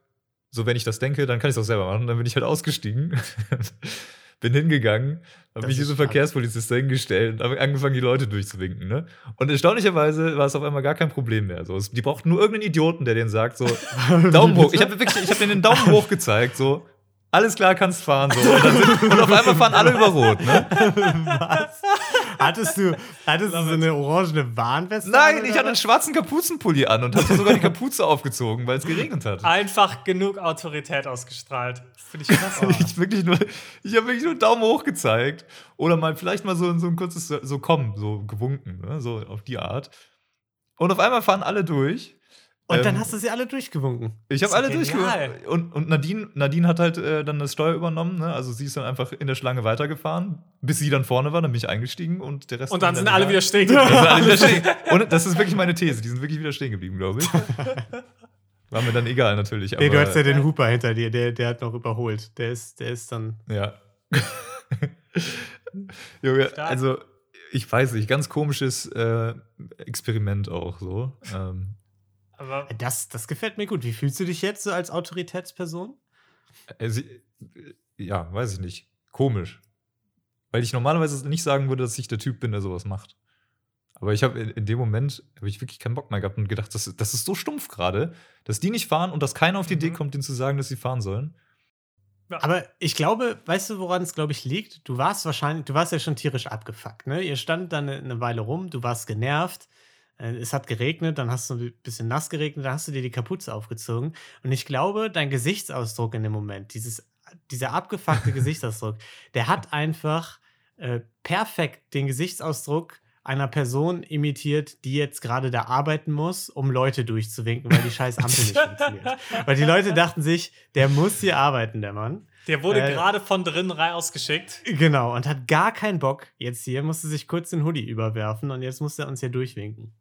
So, wenn ich das denke, dann kann ich es auch selber machen. Dann bin ich halt ausgestiegen, bin hingegangen, habe mich stark. Verkehrspolizist dahingestellt und habe angefangen, die Leute durchzuwinken. Ne? Und erstaunlicherweise war es auf einmal gar kein Problem mehr. So, es, die brauchten nur irgendeinen Idioten, der denen sagt, so, Daumen hoch. Ich habe wirklich, ich habe denen den Daumen hoch gezeigt, so, alles klar, kannst fahren. So. Und, sind, und auf einmal fahren alle über Rot. Ne? Was? Hattest du, hattest du so eine orangene Warnweste? Nein, ich hatte einen schwarzen Kapuzenpulli an und hatte sogar die Kapuze aufgezogen, weil es geregnet hat. Einfach genug Autorität ausgestrahlt. Finde ich klasse. Ich wirklich nur, ich habe wirklich nur Daumen hoch gezeigt oder mal vielleicht mal so, so ein kurzes so komm, so gewunken, ne? so auf die Art. Und auf einmal fahren alle durch. Und dann Ähm, hast du sie alle durchgewunken. Ich habe Das alle ist genial. durchgewunken. Und, und Nadine, Nadine hat halt äh, dann das Steuer übernommen. Ne? Also sie ist dann einfach in der Schlange weitergefahren, bis sie dann vorne war. Dann bin ich eingestiegen und der Rest. Und dann sind alle da. wieder stehen Dann geblieben. sind alle wieder stehen. Und das ist wirklich meine These. Die sind wirklich wieder stehen geblieben, glaube ich. War mir dann egal natürlich. Nee, du hattest ja den Hooper hinter dir, der, der hat noch überholt. Der ist, der ist dann. Ja. Junge, also ich weiß nicht, ganz komisches äh, Experiment auch so. Ähm, Aber Das, das gefällt mir gut. Wie fühlst du dich jetzt so als Autoritätsperson? also, ja, weiß ich nicht. Komisch. Weil ich normalerweise nicht sagen würde, dass ich der Typ bin, der sowas macht. Aber ich habe in, in dem Moment habe ich wirklich keinen Bock mehr gehabt und gedacht, das, das ist so stumpf gerade, dass die nicht fahren und dass keiner auf die Idee Mhm. kommt, denen zu sagen, dass sie fahren sollen. Aber ich glaube, weißt du, woran es, glaube ich, liegt? Du warst wahrscheinlich, du warst ja schon tierisch abgefuckt, ne? Ihr standet dann eine, Weile rum, du warst genervt, es hat geregnet, dann hast du ein bisschen nass geregnet, dann hast du dir die Kapuze aufgezogen. Und ich glaube, dein Gesichtsausdruck in dem Moment, dieses, dieser abgefuckte Gesichtsausdruck, der hat einfach äh, perfekt den Gesichtsausdruck einer Person imitiert, die jetzt gerade da arbeiten muss, um Leute durchzuwinken, weil die scheiß Ampel nicht funktioniert. Weil die Leute dachten sich, der muss hier arbeiten, der Mann. der wurde Äh, gerade von drinnen rausgeschickt. Genau, und hat gar keinen Bock jetzt hier, musste sich kurz den Hoodie überwerfen und jetzt muss er uns hier durchwinken.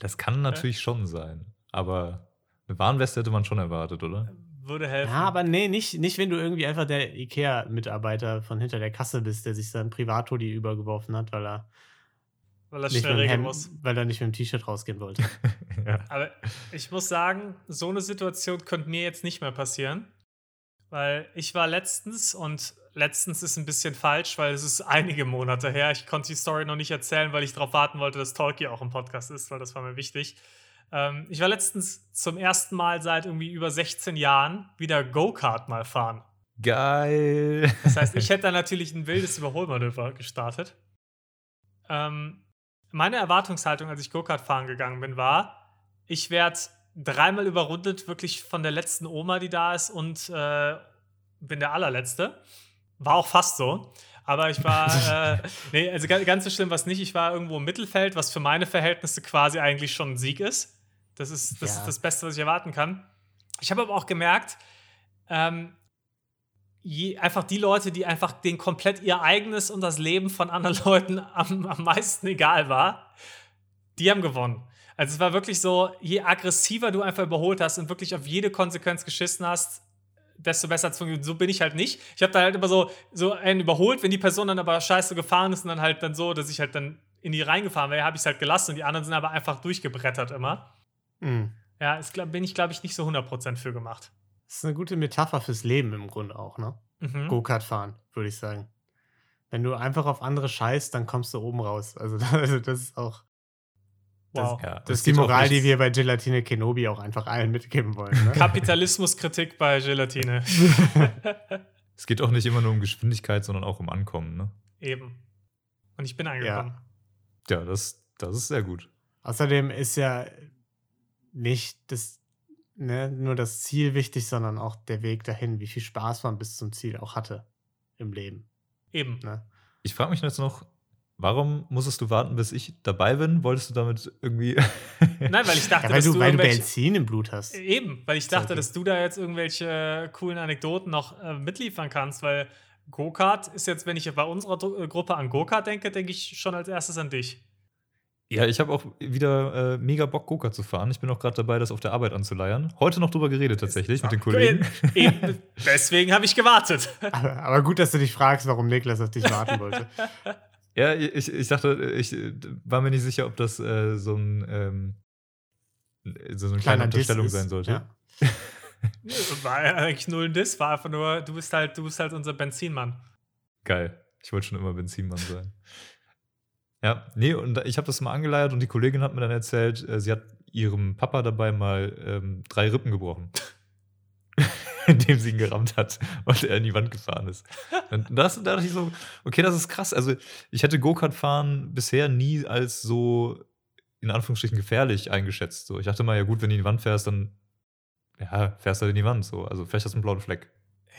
Ja, das kann natürlich schon sein. Aber eine Warnweste hätte man schon erwartet, oder? Würde helfen. Ja, aber nee, nicht, nicht wenn du irgendwie einfach der IKEA-Mitarbeiter von hinter der Kasse bist, der sich sein Privathoodie übergeworfen hat, weil er, weil er nicht schnell mit dem regeln Hemd, muss. weil er nicht mit dem T-Shirt rausgehen wollte. ja. Aber ich muss sagen, so eine Situation könnte mir jetzt nicht mehr passieren. Weil ich war letztens und letztens ist ein bisschen falsch, weil es ist einige Monate her. Ich konnte die Story noch nicht erzählen, weil ich darauf warten wollte, dass Talkie auch im Podcast ist, weil das war mir wichtig. Ähm, ich war letztens zum ersten Mal seit irgendwie über 16 Jahren wieder Go-Kart mal fahren. Geil. Das heißt, ich hätte da natürlich ein wildes Überholmanöver gestartet. Ähm, meine Erwartungshaltung, als ich Go-Kart fahren gegangen bin, war, ich werde dreimal überrundet, wirklich von der letzten Oma, die da ist, und äh, bin der allerletzte. War auch fast so. Aber ich war, äh, nee, also ga- ganz so schlimm war es nicht. Ich war irgendwo im Mittelfeld, was für meine Verhältnisse quasi eigentlich schon ein Sieg ist. Das ist das, Ja. ist das Beste, was ich erwarten kann. Ich habe aber auch gemerkt, ähm, je, einfach die Leute, die einfach denen komplett ihr eigenes und das Leben von anderen Leuten am, am meisten egal war, die haben gewonnen. Also es war wirklich so, je aggressiver du einfach überholt hast und wirklich auf jede Konsequenz geschissen hast, desto besser funktioniert. So bin ich halt nicht. Ich habe da halt immer so, so einen überholt, wenn die Person dann aber scheiße gefahren ist und dann halt dann so, dass ich halt dann in die reingefahren wäre, habe ich es halt gelassen und die anderen sind aber einfach durchgebrettert immer. Mhm. Ja, ist, bin ich, glaube ich, nicht so 100% für gemacht. Das ist eine gute Metapher fürs Leben im Grunde auch, ne? Mhm. Go-Kart fahren, würde ich sagen. Wenn du einfach auf andere scheißt, dann kommst du oben raus. Also, also das ist auch Wow. Ja, das es ist die Moral, die wir bei Gelatine Kenobi auch einfach allen mitgeben wollen. Ne? Kapitalismuskritik bei Gelatine. Es geht auch nicht immer nur um Geschwindigkeit, sondern auch um Ankommen, ne? Eben. Und ich bin angekommen. Ja, das, das ist sehr gut. Außerdem ist ja nicht das, ne, nur das Ziel wichtig, sondern auch der Weg dahin, wie viel Spaß man bis zum Ziel auch hatte im Leben. Eben. Ne? Ich frage mich jetzt noch, warum musstest du warten, bis ich dabei bin? Wolltest du damit irgendwie. Nein, weil ich dachte, Ja, weil dass du, du, weil du irgendwelche. Benzin im Blut hast. Eben, weil ich dachte, okay. dass du da jetzt irgendwelche coolen Anekdoten noch äh, mitliefern kannst, weil Go-Kart ist jetzt, wenn ich bei unserer Dru- äh, Gruppe an Go-Kart denke, denke ich schon als erstes an dich. Ja, ich habe auch wieder äh, mega Bock, Go-Kart zu fahren. Ich bin auch gerade dabei, das auf der Arbeit anzuleiern. Heute noch drüber geredet, tatsächlich, mit den Kollegen. Eben, deswegen habe ich gewartet. Aber, aber gut, dass du dich fragst, warum Niklas auf dich warten wollte. Ja, ich, ich dachte, ich äh, war mir nicht sicher, ob das äh, so, ein, ähm, so eine kleine Diss Unterstellung ist, sein sollte. Ja. War eigentlich null ein Diss, war einfach nur, du bist halt, du bist halt unser Benzinmann. Geil. Ich wollte schon immer Benzinmann sein. Ja, nee, und ich habe das mal angeleiert und die Kollegin hat mir dann erzählt, äh, sie hat ihrem Papa dabei mal ähm, drei Rippen gebrochen. Indem sie ihn gerammt hat und er in die Wand gefahren ist. Und das, da dachte ich so, okay, das ist krass. Also, ich hätte Go-Kart-Fahren bisher nie als so in Anführungsstrichen gefährlich eingeschätzt. So, ich dachte mal, ja gut, wenn du in die Wand fährst, dann ja, fährst du halt in die Wand. So. Also vielleicht hast du einen blauen Fleck.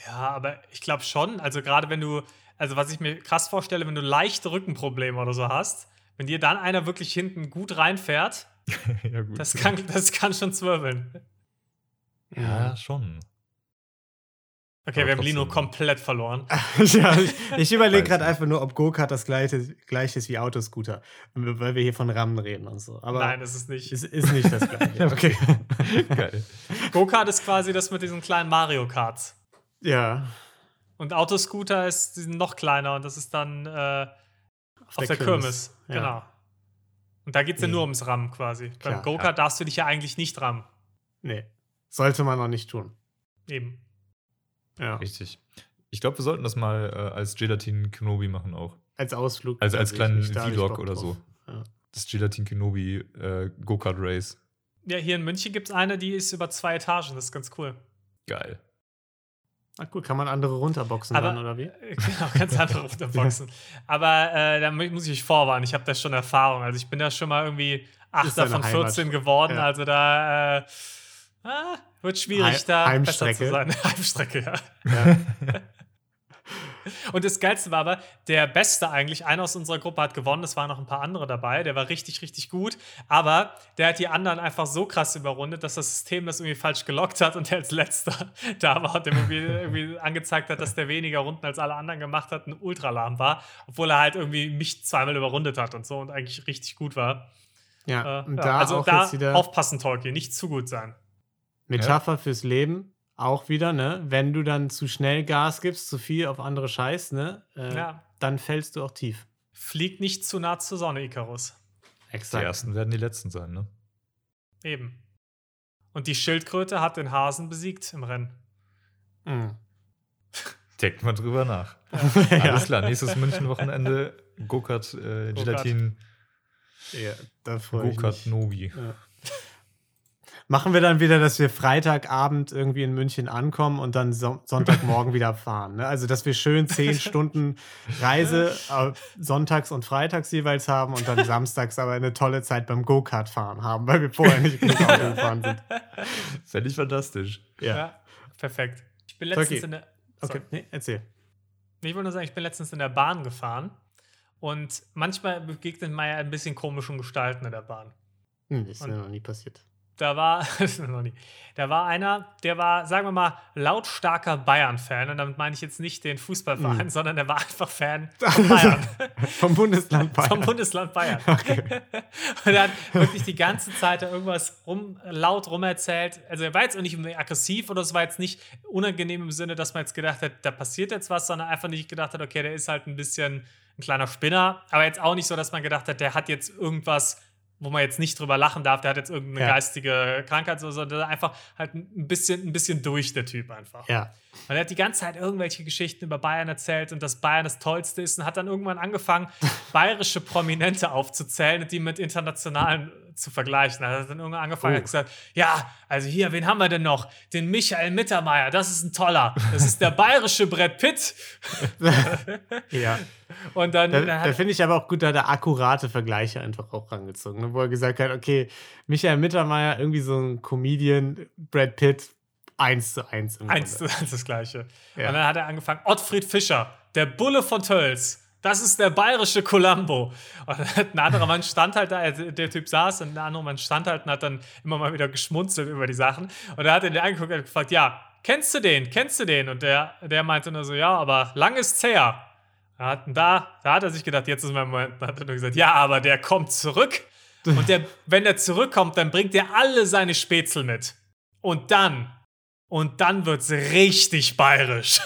Ja, aber ich glaube schon, also gerade wenn du, also was ich mir krass vorstelle, wenn du leichte Rückenprobleme oder so hast, wenn dir dann einer wirklich hinten gut reinfährt, ja, gut. das kann, das kann schon zwirbeln. Ja, schon. Okay, Aber wir haben Lino komplett verloren. ja, ich, ich überlege gerade einfach nur, ob Go-Kart das gleiche, gleiche ist wie Autoscooter. Weil wir hier von Rammen reden und so. Aber Nein, das ist nicht. es ist nicht das gleiche. Okay. Geil. Go-Kart ist quasi das mit diesen kleinen Mario Karts. ja. Und Autoscooter ist noch kleiner und das ist dann äh, auf, der, der Kirmes. Kirmes, ja. Genau. Und da geht es ja Nee. nur ums Rammen quasi. Klar, Beim Go-Kart darfst du dich ja eigentlich nicht rammen. Nee. Sollte man noch nicht tun. Eben. Ja. Richtig. Ich glaube, wir sollten das mal äh, als Gelatin Kenobi machen auch. Als Ausflug. Also als kleinen Vlog oder so. Ja. Das Gelatin Kenobi äh, Go-Kart Race. Ja, hier in München gibt es eine, die ist über zwei Etagen. Das ist ganz cool. Geil. Na gut, kann man andere runterboxen Aber- dann, oder wie? Äh, Genau, ganz andere Runterboxen. Aber äh, da mu- muss ich euch vorwarnen, ich habe da schon Erfahrung. Also ich bin da schon mal irgendwie Achter von 14 Heimat. geworden. Ja. Also da äh, ah, wird schwierig, Heim- da Heimstrecke. besser zu sein. Heimstrecke, ja. Ja. Und das Geilste war aber, der Beste eigentlich, einer aus unserer Gruppe hat gewonnen, es waren noch ein paar andere dabei, der war richtig, richtig gut, aber der hat die anderen einfach so krass überrundet, dass das System das irgendwie falsch gelockt hat und der als Letzter da war und dem irgendwie, irgendwie angezeigt hat, dass der weniger Runden als alle anderen gemacht hat, ein Ultralarm war, obwohl er halt irgendwie mich zweimal überrundet hat und so und eigentlich richtig gut war. ja. Äh, Und ja, da also auch da aufpassen, Tolkien, nicht zu gut sein. Metapher fürs Leben. Auch wieder, ne? Wenn du dann zu schnell Gas gibst, zu viel auf andere Scheiß, ne? Äh, Ja. Dann fällst du auch tief. Flieg nicht zu nah zur Sonne, Icarus. Die Exakt. ersten werden die letzten sein, ne? Eben. Und die Schildkröte hat den Hasen besiegt im Rennen. Mhm. Denkt mal drüber nach. ja. Alles klar, nächstes München-Wochenende Go-Kart, äh. Gelatin, ja, da freue ich Go-Kart mich. Nobi. Ja. Machen wir dann wieder, dass wir Freitagabend irgendwie in München ankommen und dann Son Sonntagmorgen wieder fahren. Ne? Also, dass wir schön zehn Stunden Reise äh, sonntags und freitags jeweils haben und dann samstags aber eine tolle Zeit beim Go-Kart fahren haben, weil wir vorher nicht genug Auto gefahren sind. Fände ich fantastisch. Ja. Ja, perfekt. Ich bin letztens Okay. in der. Okay, Sorry. nee, erzähl. Nee, Ich wollte nur sagen, ich bin letztens in der Bahn gefahren und manchmal begegnet man ja ein bisschen komischen Gestalten in der Bahn. Hm, das ist Und- mir noch nie passiert. Da war, da war einer, der war, sagen wir mal, lautstarker Bayern-Fan. Und damit meine ich jetzt nicht den Fußballverein, Mhm. sondern der war einfach Fan von Bayern. Vom Bundesland Bayern. Vom Bundesland Bayern. und er hat wirklich die ganze Zeit da irgendwas rum, laut rumerzählt. Also er war jetzt auch nicht aggressiv oder es war jetzt nicht unangenehm im Sinne, dass man jetzt gedacht hat, da passiert jetzt was, sondern einfach nicht gedacht hat, okay, der ist halt ein bisschen ein kleiner Spinner. Aber jetzt auch nicht so, dass man gedacht hat, der hat jetzt irgendwas, wo man jetzt nicht drüber lachen darf, der hat jetzt irgendeine Ja. geistige Krankheit, so, sondern einfach halt ein bisschen, ein bisschen durch, der Typ einfach. Ja. Und er hat die ganze Zeit irgendwelche Geschichten über Bayern erzählt und dass Bayern das Tollste ist und hat dann irgendwann angefangen, bayerische Prominente aufzuzählen und die mit internationalen zu vergleichen. Er hat dann irgendwann angefangen Oh. und gesagt, ja, also hier, wen haben wir denn noch? Den Michael Mittermeier, das ist ein toller. Das ist der bayerische Brett Pitt. ja. Und dann, Da, da finde ich aber auch gut, da hat er akkurate Vergleiche einfach auch rangezogen, ne, wo er gesagt hat, okay, Michael Mittermeier, irgendwie so ein Comedian, Brad Pitt, eins zu eins. Im eins zu eins das Gleiche. Ja. Und dann hat er angefangen, Ottfried Fischer, der Bulle von Tölz. Das ist der bayerische Columbo. Und ein anderer Mann stand halt da, der Typ saß und ein anderer Mann stand halt und hat dann immer mal wieder geschmunzelt über die Sachen. Und er hat ihn angeguckt und gefragt, ja, kennst du den? Kennst du den? Und der, der meinte nur so, ja, aber lang ist's her. Da, da hat er sich gedacht, jetzt ist mein Moment. Da hat er nur gesagt, ja, aber der kommt zurück. Und der, wenn der zurückkommt, dann bringt er alle seine Spätzle mit. Und dann, und dann wird's richtig bayerisch.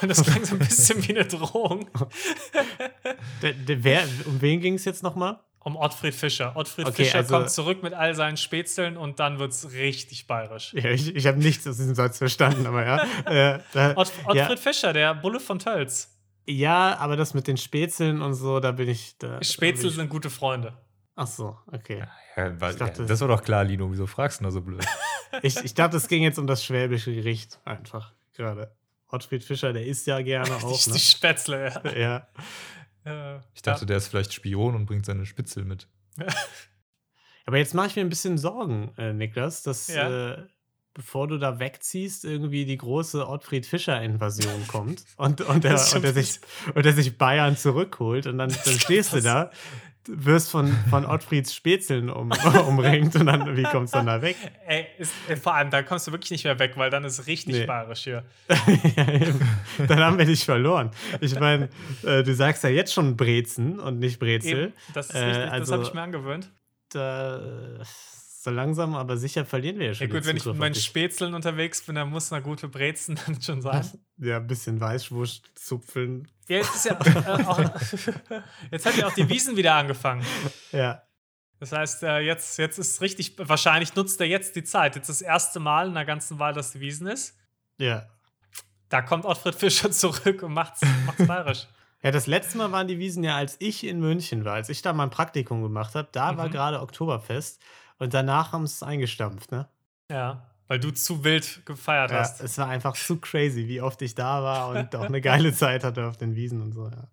Und das klang so ein bisschen wie eine Drohung. Der, der, wer, um wen ging es jetzt nochmal? Um Ottfried Fischer. Ottfried Okay, Fischer also- kommt zurück mit all seinen Spätzeln und dann wird's richtig bayerisch. Ja, ich ich habe nichts aus diesem Satz verstanden, aber ja. Äh, da, Ott, Ottfried ja, Fischer, der Bulle von Tölz. ja, aber das mit den Spätzeln und so, da bin ich. Da, Spätzle da bin ich, sind gute Freunde. Ach so, okay. Ja, Ich dachte- ja, das war doch klar, Lino. Wieso fragst du da so blöd? Ich, ich dachte, es ging jetzt um das schwäbische Gericht einfach gerade. Ottfried Fischer, der isst ja gerne auch. die, Ne? die Spätzle, ja. Ja. Äh, Ich dachte, der ist vielleicht Spion und bringt seine Spitzel mit. Aber jetzt mache ich mir ein bisschen Sorgen, äh, Niklas, dass Ja. äh, bevor du da wegziehst, irgendwie die große Ottfried Fischer-Invasion kommt und, und, schon und, der sich, und der sich Bayern zurückholt und dann, dann stehst du da wirst von, von Ottfrieds Spätzeln um, umringt und dann, wie kommst du dann da weg? Ey, ist, äh, vor allem, da kommst du wirklich nicht mehr weg, weil dann ist richtig Nee. bayerisch hier. ja, dann haben wir dich verloren. Ich meine, äh, du sagst ja jetzt schon Brezen und nicht Brezel. Eben, das ist Äh, richtig, das also- habe ich mir angewöhnt. Da, äh, so langsam, aber sicher verlieren wir ja Ja schon. gut, den wenn ich mit meinen. Spätzeln unterwegs bin, dann muss eine gute Brezen dann schon sein. Ja, ein bisschen Weißwurst zupfeln. Ja, jetzt ist ja äh, auch, jetzt hat ja auch die Wiesen wieder angefangen. Ja. Das heißt, äh, jetzt, jetzt ist richtig, wahrscheinlich nutzt er jetzt die Zeit. Jetzt das erste Mal in der ganzen Wahl, dass die Wiesen ist. Ja. Da kommt Ottfried Fischer zurück und macht's, macht's bayerisch. Ja, das letzte Mal waren die Wiesen ja, als ich in München war, als ich da mein Praktikum gemacht habe. Da war Mhm. gerade Oktoberfest und danach haben sie es eingestampft, ne? Ja, weil du zu wild gefeiert Ja, hast. es war einfach zu crazy, wie oft ich da war und auch eine geile Zeit hatte auf den Wiesen und so. Ja.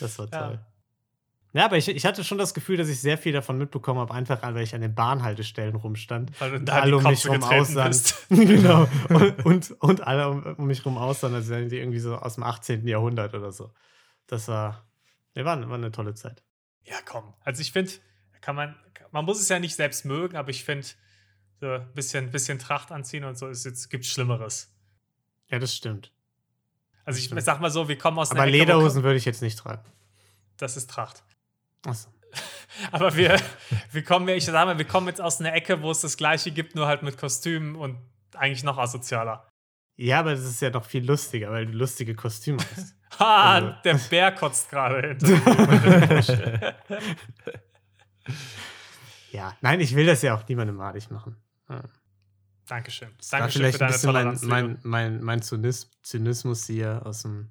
Das war Ja. toll. Ja, aber ich, ich hatte schon das Gefühl, dass ich sehr viel davon mitbekommen habe, einfach weil ich an den Bahnhaltestellen rumstand. Weil Und da alle um mich rum aussahen. genau. Und, und, und alle um, um mich rum aussahen, als wären die irgendwie so aus dem 18. Jahrhundert oder so. Das war, nee, war, war eine tolle Zeit. Ja, komm. Also ich finde, kann man, man muss es ja nicht selbst mögen, aber ich finde, so ein bisschen, bisschen Tracht anziehen und so ist jetzt, gibt Schlimmeres. Ja, das stimmt. Also ich sag mal so, wir kommen aus Aber einer Ecke, wo- Lederhosen würde ich jetzt nicht tragen. Das ist Tracht. Achso. Aber wir, wir kommen, ja- ich sag mal, wir kommen jetzt aus einer Ecke, wo es das Gleiche gibt, nur halt mit Kostümen und eigentlich noch asozialer. Ja, aber das ist ja noch viel lustiger, weil du lustige Kostüme hast. Ha, Also- der Bär kotzt gerade hinter ja, nein, ich will das ja auch niemandem madig machen. Ja. Dankeschön. Das Dankeschön vielleicht für ein deine bisschen mein, Toleranz. mein, mein, mein Zynis Zynismus hier aus dem,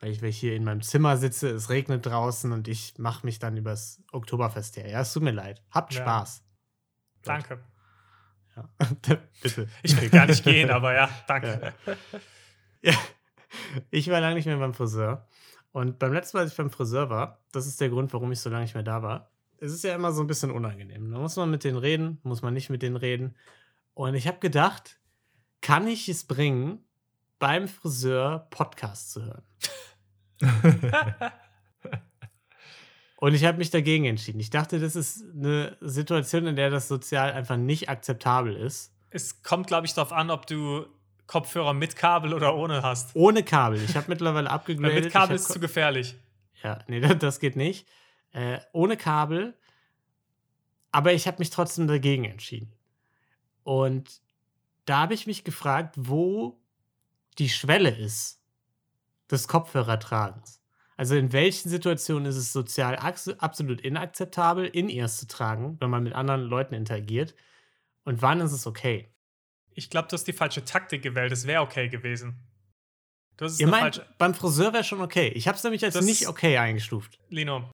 weil ich, weil ich hier in meinem Zimmer sitze, es regnet draußen und ich mache mich dann übers Oktoberfest her. Ja, es tut mir leid. Habt Ja. Spaß. Danke. Ja. Bitte. Ich will gar nicht gehen, aber ja, danke. Ja. Ich war lange nicht mehr beim Friseur. Und beim letzten Mal, als ich beim Friseur war, das ist der Grund, warum ich so lange nicht mehr da war. Es ist ja immer so ein bisschen unangenehm. Da muss man mit denen reden, muss man nicht mit denen reden. Und ich habe gedacht, kann ich es bringen, beim Friseur Podcast zu hören? Und ich habe mich dagegen entschieden. Ich dachte, das ist eine Situation, in der das sozial einfach nicht akzeptabel ist. Es kommt, glaube ich, darauf an, ob du Kopfhörer mit Kabel oder ohne hast. Ohne Kabel. Ich habe mittlerweile Weil abgegradet. mit Kabel ist zu gefährlich. Ja, nee, das, geht nicht. Äh, ohne Kabel. Aber ich habe mich trotzdem dagegen entschieden. Und da habe ich mich gefragt, wo die Schwelle ist des Kopfhörertragens. Also in welchen Situationen ist es sozial absolut inakzeptabel, In-Ears zu tragen, wenn man mit anderen Leuten interagiert? Und wann ist es okay? Ich glaube, du hast die falsche Taktik gewählt. Es wäre okay gewesen. Du hast es Ihr meint, beim Friseur wäre schon okay. Ich habe es nämlich als Das- nicht okay eingestuft. Lino,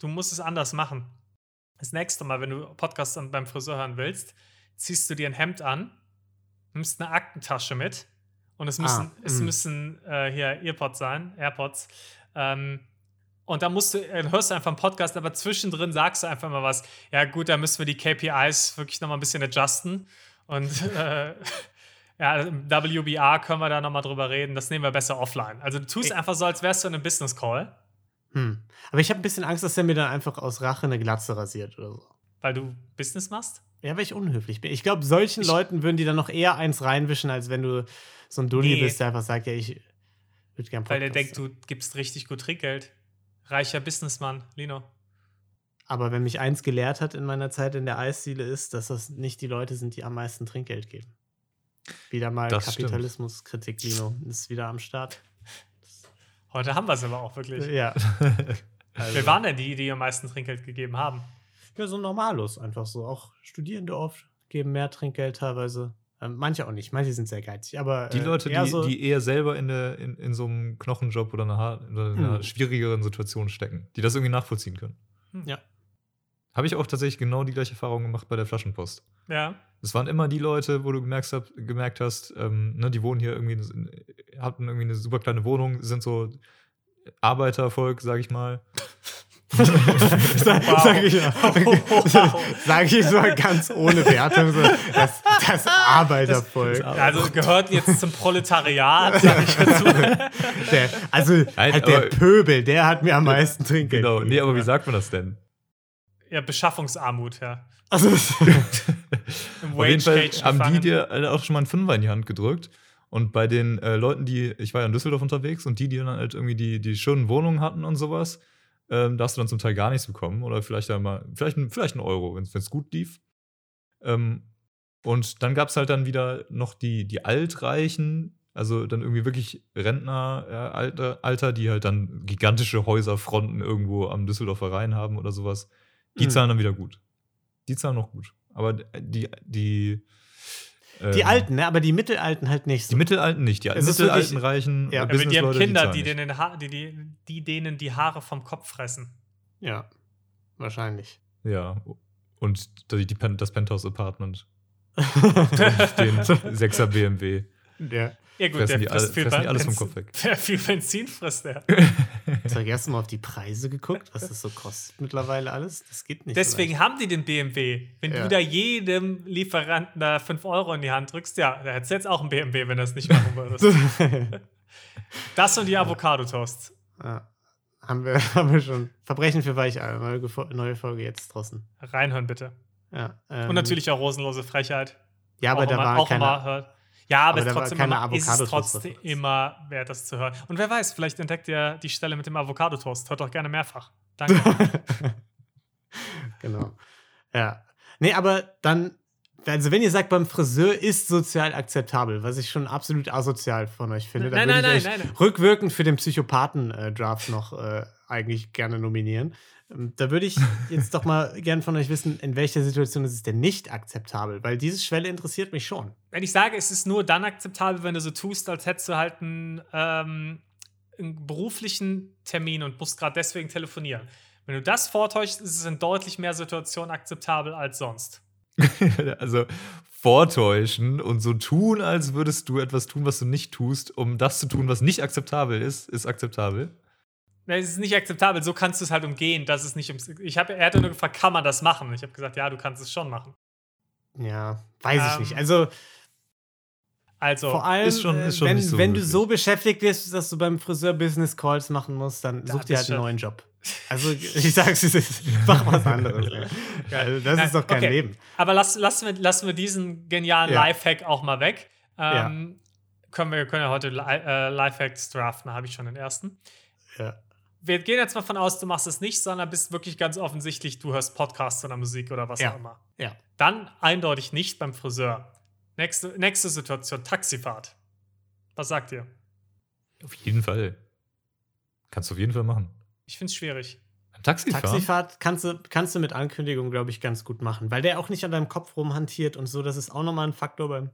du musst es anders machen. Das nächste Mal, wenn du Podcast an- beim Friseur hören willst, ziehst du dir ein Hemd an, nimmst eine Aktentasche mit und es müssen, es mm. müssen äh, hier Earpods sein, AirPods. Ähm, und da musst du, äh, hörst du einfach einen Podcast, aber zwischendrin sagst du einfach mal was. Ja, gut, da müssen wir die KPIs wirklich nochmal ein bisschen adjusten. Und äh, ja, im WBR können wir da nochmal drüber reden. Das nehmen wir besser offline. Also du tust Ich- einfach so, als wärst du in einem Business Call. Hm. Aber ich habe ein bisschen Angst, dass er mir dann einfach aus Rache eine Glatze rasiert oder so. Weil du Business machst? Ja, weil ich unhöflich bin. Ich glaube, solchen Ich- Leuten würden die dann noch eher eins reinwischen, als wenn du so ein Dulli Nee. bist, der einfach sagt, ja, ich würde gerne Weil der denkt, du gibst richtig gut Trinkgeld. Reicher Businessmann, Lino. Aber wenn mich eins gelehrt hat in meiner Zeit in der Eisdiele ist, dass das nicht die Leute sind, die am meisten Trinkgeld geben. Wieder mal. Kapitalismuskritik, Lino. Ist wieder am Start. Heute haben wir es aber auch wirklich. Ja. Also, Wer waren denn die, die am meisten Trinkgeld gegeben haben? Ja, so normalos einfach so. Auch Studierende oft geben mehr Trinkgeld teilweise. Ähm, manche auch nicht. Manche sind sehr geizig. Aber Die äh, Leute, eher die, so, die eher selber in, der, in, in so einem Knochenjob oder einer, oder einer Hm. schwierigeren Situation stecken, die das irgendwie nachvollziehen können. Ja. Habe ich auch tatsächlich genau die gleiche Erfahrung gemacht bei der Flaschenpost. Ja. Es waren immer die Leute, wo du gemerkt, hab, gemerkt hast, ähm, ne, die wohnen hier irgendwie, in- hatten irgendwie eine super kleine Wohnung, sind so Arbeitervolk, sag ich mal. Sag, Wow. sag ich, Wow. sag ich so ganz ohne Wertung, so, das, das Arbeitervolk. Also gehört jetzt zum Proletariat, sag ich dazu. Der, also Nein, halt der aber- Pöbel, der hat mir am meisten Trinkgeld. Genau, nee, aber wie sagt man das denn? Ja, Beschaffungsarmut, ja. Also, Im Auf jeden Fall haben die gefangen. dir alle auch schon mal einen Fünfer in die Hand gedrückt. Und bei den äh, Leuten, die, ich war ja in Düsseldorf unterwegs und die, die dann halt irgendwie die, die schönen Wohnungen hatten und sowas, ähm, da hast du dann zum Teil gar nichts bekommen. Oder vielleicht einmal, vielleicht, ein- vielleicht ein Euro, wenn es gut lief. Ähm, und dann gab es halt dann wieder noch die, die Altreichen, also dann irgendwie wirklich Rentner, äh, Alter, Alter, die halt dann gigantische Häuserfronten irgendwo am Düsseldorfer Rhein haben oder sowas. Die Mhm. zahlen dann wieder gut. Die zahlen noch gut. Aber die, die, die ähm, Alten, ne? aber die Mittelalten halt nicht so. Die Mittelalten nicht. Die Es ist Mittelalten wirklich- reichen Ja, äh, Aber die haben Kinder, die, nicht. denen, ha die, die, die denen die Haare vom Kopf fressen. ja, wahrscheinlich. Ja. Und die, die Pen das Penthouse-Apartment. Den 6er BMW. Ja. Ja gut, Fressen der die alle- frisst viel fressen die alles vom Benzin- Kopf weg. Wer viel Benzin frisst der. Hast du gestern mal auf die Preise geguckt, was das so kostet mittlerweile alles? Das geht nicht. Deswegen haben die den BMW. Wenn Ja. du da jedem Lieferanten da 5 Euro in die Hand drückst, ja, da hättest du jetzt auch einen BMW, wenn du das nicht machen würdest. so Das und die Avocado-Toast. ja. haben, wir, haben wir schon. Verbrechen für Weicheier, neue, neue Folge jetzt draußen. Reinhören bitte. Ja, ähm, Und natürlich auch rosenlose Frechheit. Ja, aber auch da immer, war auch keine. Ja, aber, aber es trotzdem, immer, ist es trotzdem immer wert, das zu hören. Und wer weiß, vielleicht entdeckt ihr die Stelle mit dem Avocado-Toast. Hört doch gerne mehrfach. Danke. genau. Ja. Nee, aber dann, also wenn ihr sagt, beim Friseur ist sozial akzeptabel, was ich schon absolut asozial von euch finde, dann Nein, würde nein, ich nein, rückwirkend für den Psychopathen-Draft noch äh, eigentlich gerne nominieren. Ähm, Da würde ich jetzt doch mal gern von euch wissen, in welcher Situation ist es denn nicht akzeptabel? Weil diese Schwelle interessiert mich schon. Wenn ich sage, es ist nur dann akzeptabel, wenn du so tust, als hättest du halt einen, ähm, einen beruflichen Termin und musst gerade deswegen telefonieren. Wenn du das vortäuschst, ist es in deutlich mehr Situationen akzeptabel als sonst. also vortäuschen und so tun, als würdest du etwas tun, was du nicht tust, um das zu tun, was nicht akzeptabel ist, ist akzeptabel. Nein, es ist nicht akzeptabel, so kannst du es halt umgehen. Das ist nicht ums ich hab, er hatte nur gefragt, kann man das machen? Ich habe gesagt, ja, du kannst es schon machen. Ja, weiß ich Ähm, nicht. Also Also, vor allem, ist schon- ist schon wenn, so wenn du so beschäftigt bist, dass du beim Friseur Business Calls machen musst, dann Da such dir halt einen neuen Job. Also ich sag's, es mach was anderes. Also, das Nein, ist doch kein okay. Leben. aber lass, lassen, wir, lassen wir diesen genialen Ja. Lifehack auch mal weg. Ähm, können wir können ja heute äh, Lifehacks draften, da habe ich schon den ersten. Ja. Wir gehen jetzt mal von aus, du machst es nicht, sondern bist wirklich ganz offensichtlich, du hörst Podcasts oder Musik oder was Ja. auch immer. Ja. Dann eindeutig nicht beim Friseur. Nächste, nächste Situation, Taxifahrt. Was sagt ihr? Auf jeden Fall. Kannst du auf jeden Fall machen. Ich finde es schwierig. Ein Taxifahren? Taxifahrt kannst du, kannst du mit Ankündigung, glaube ich, ganz gut machen, weil der auch nicht an deinem Kopf rumhantiert und so. Das ist auch nochmal ein Faktor beim.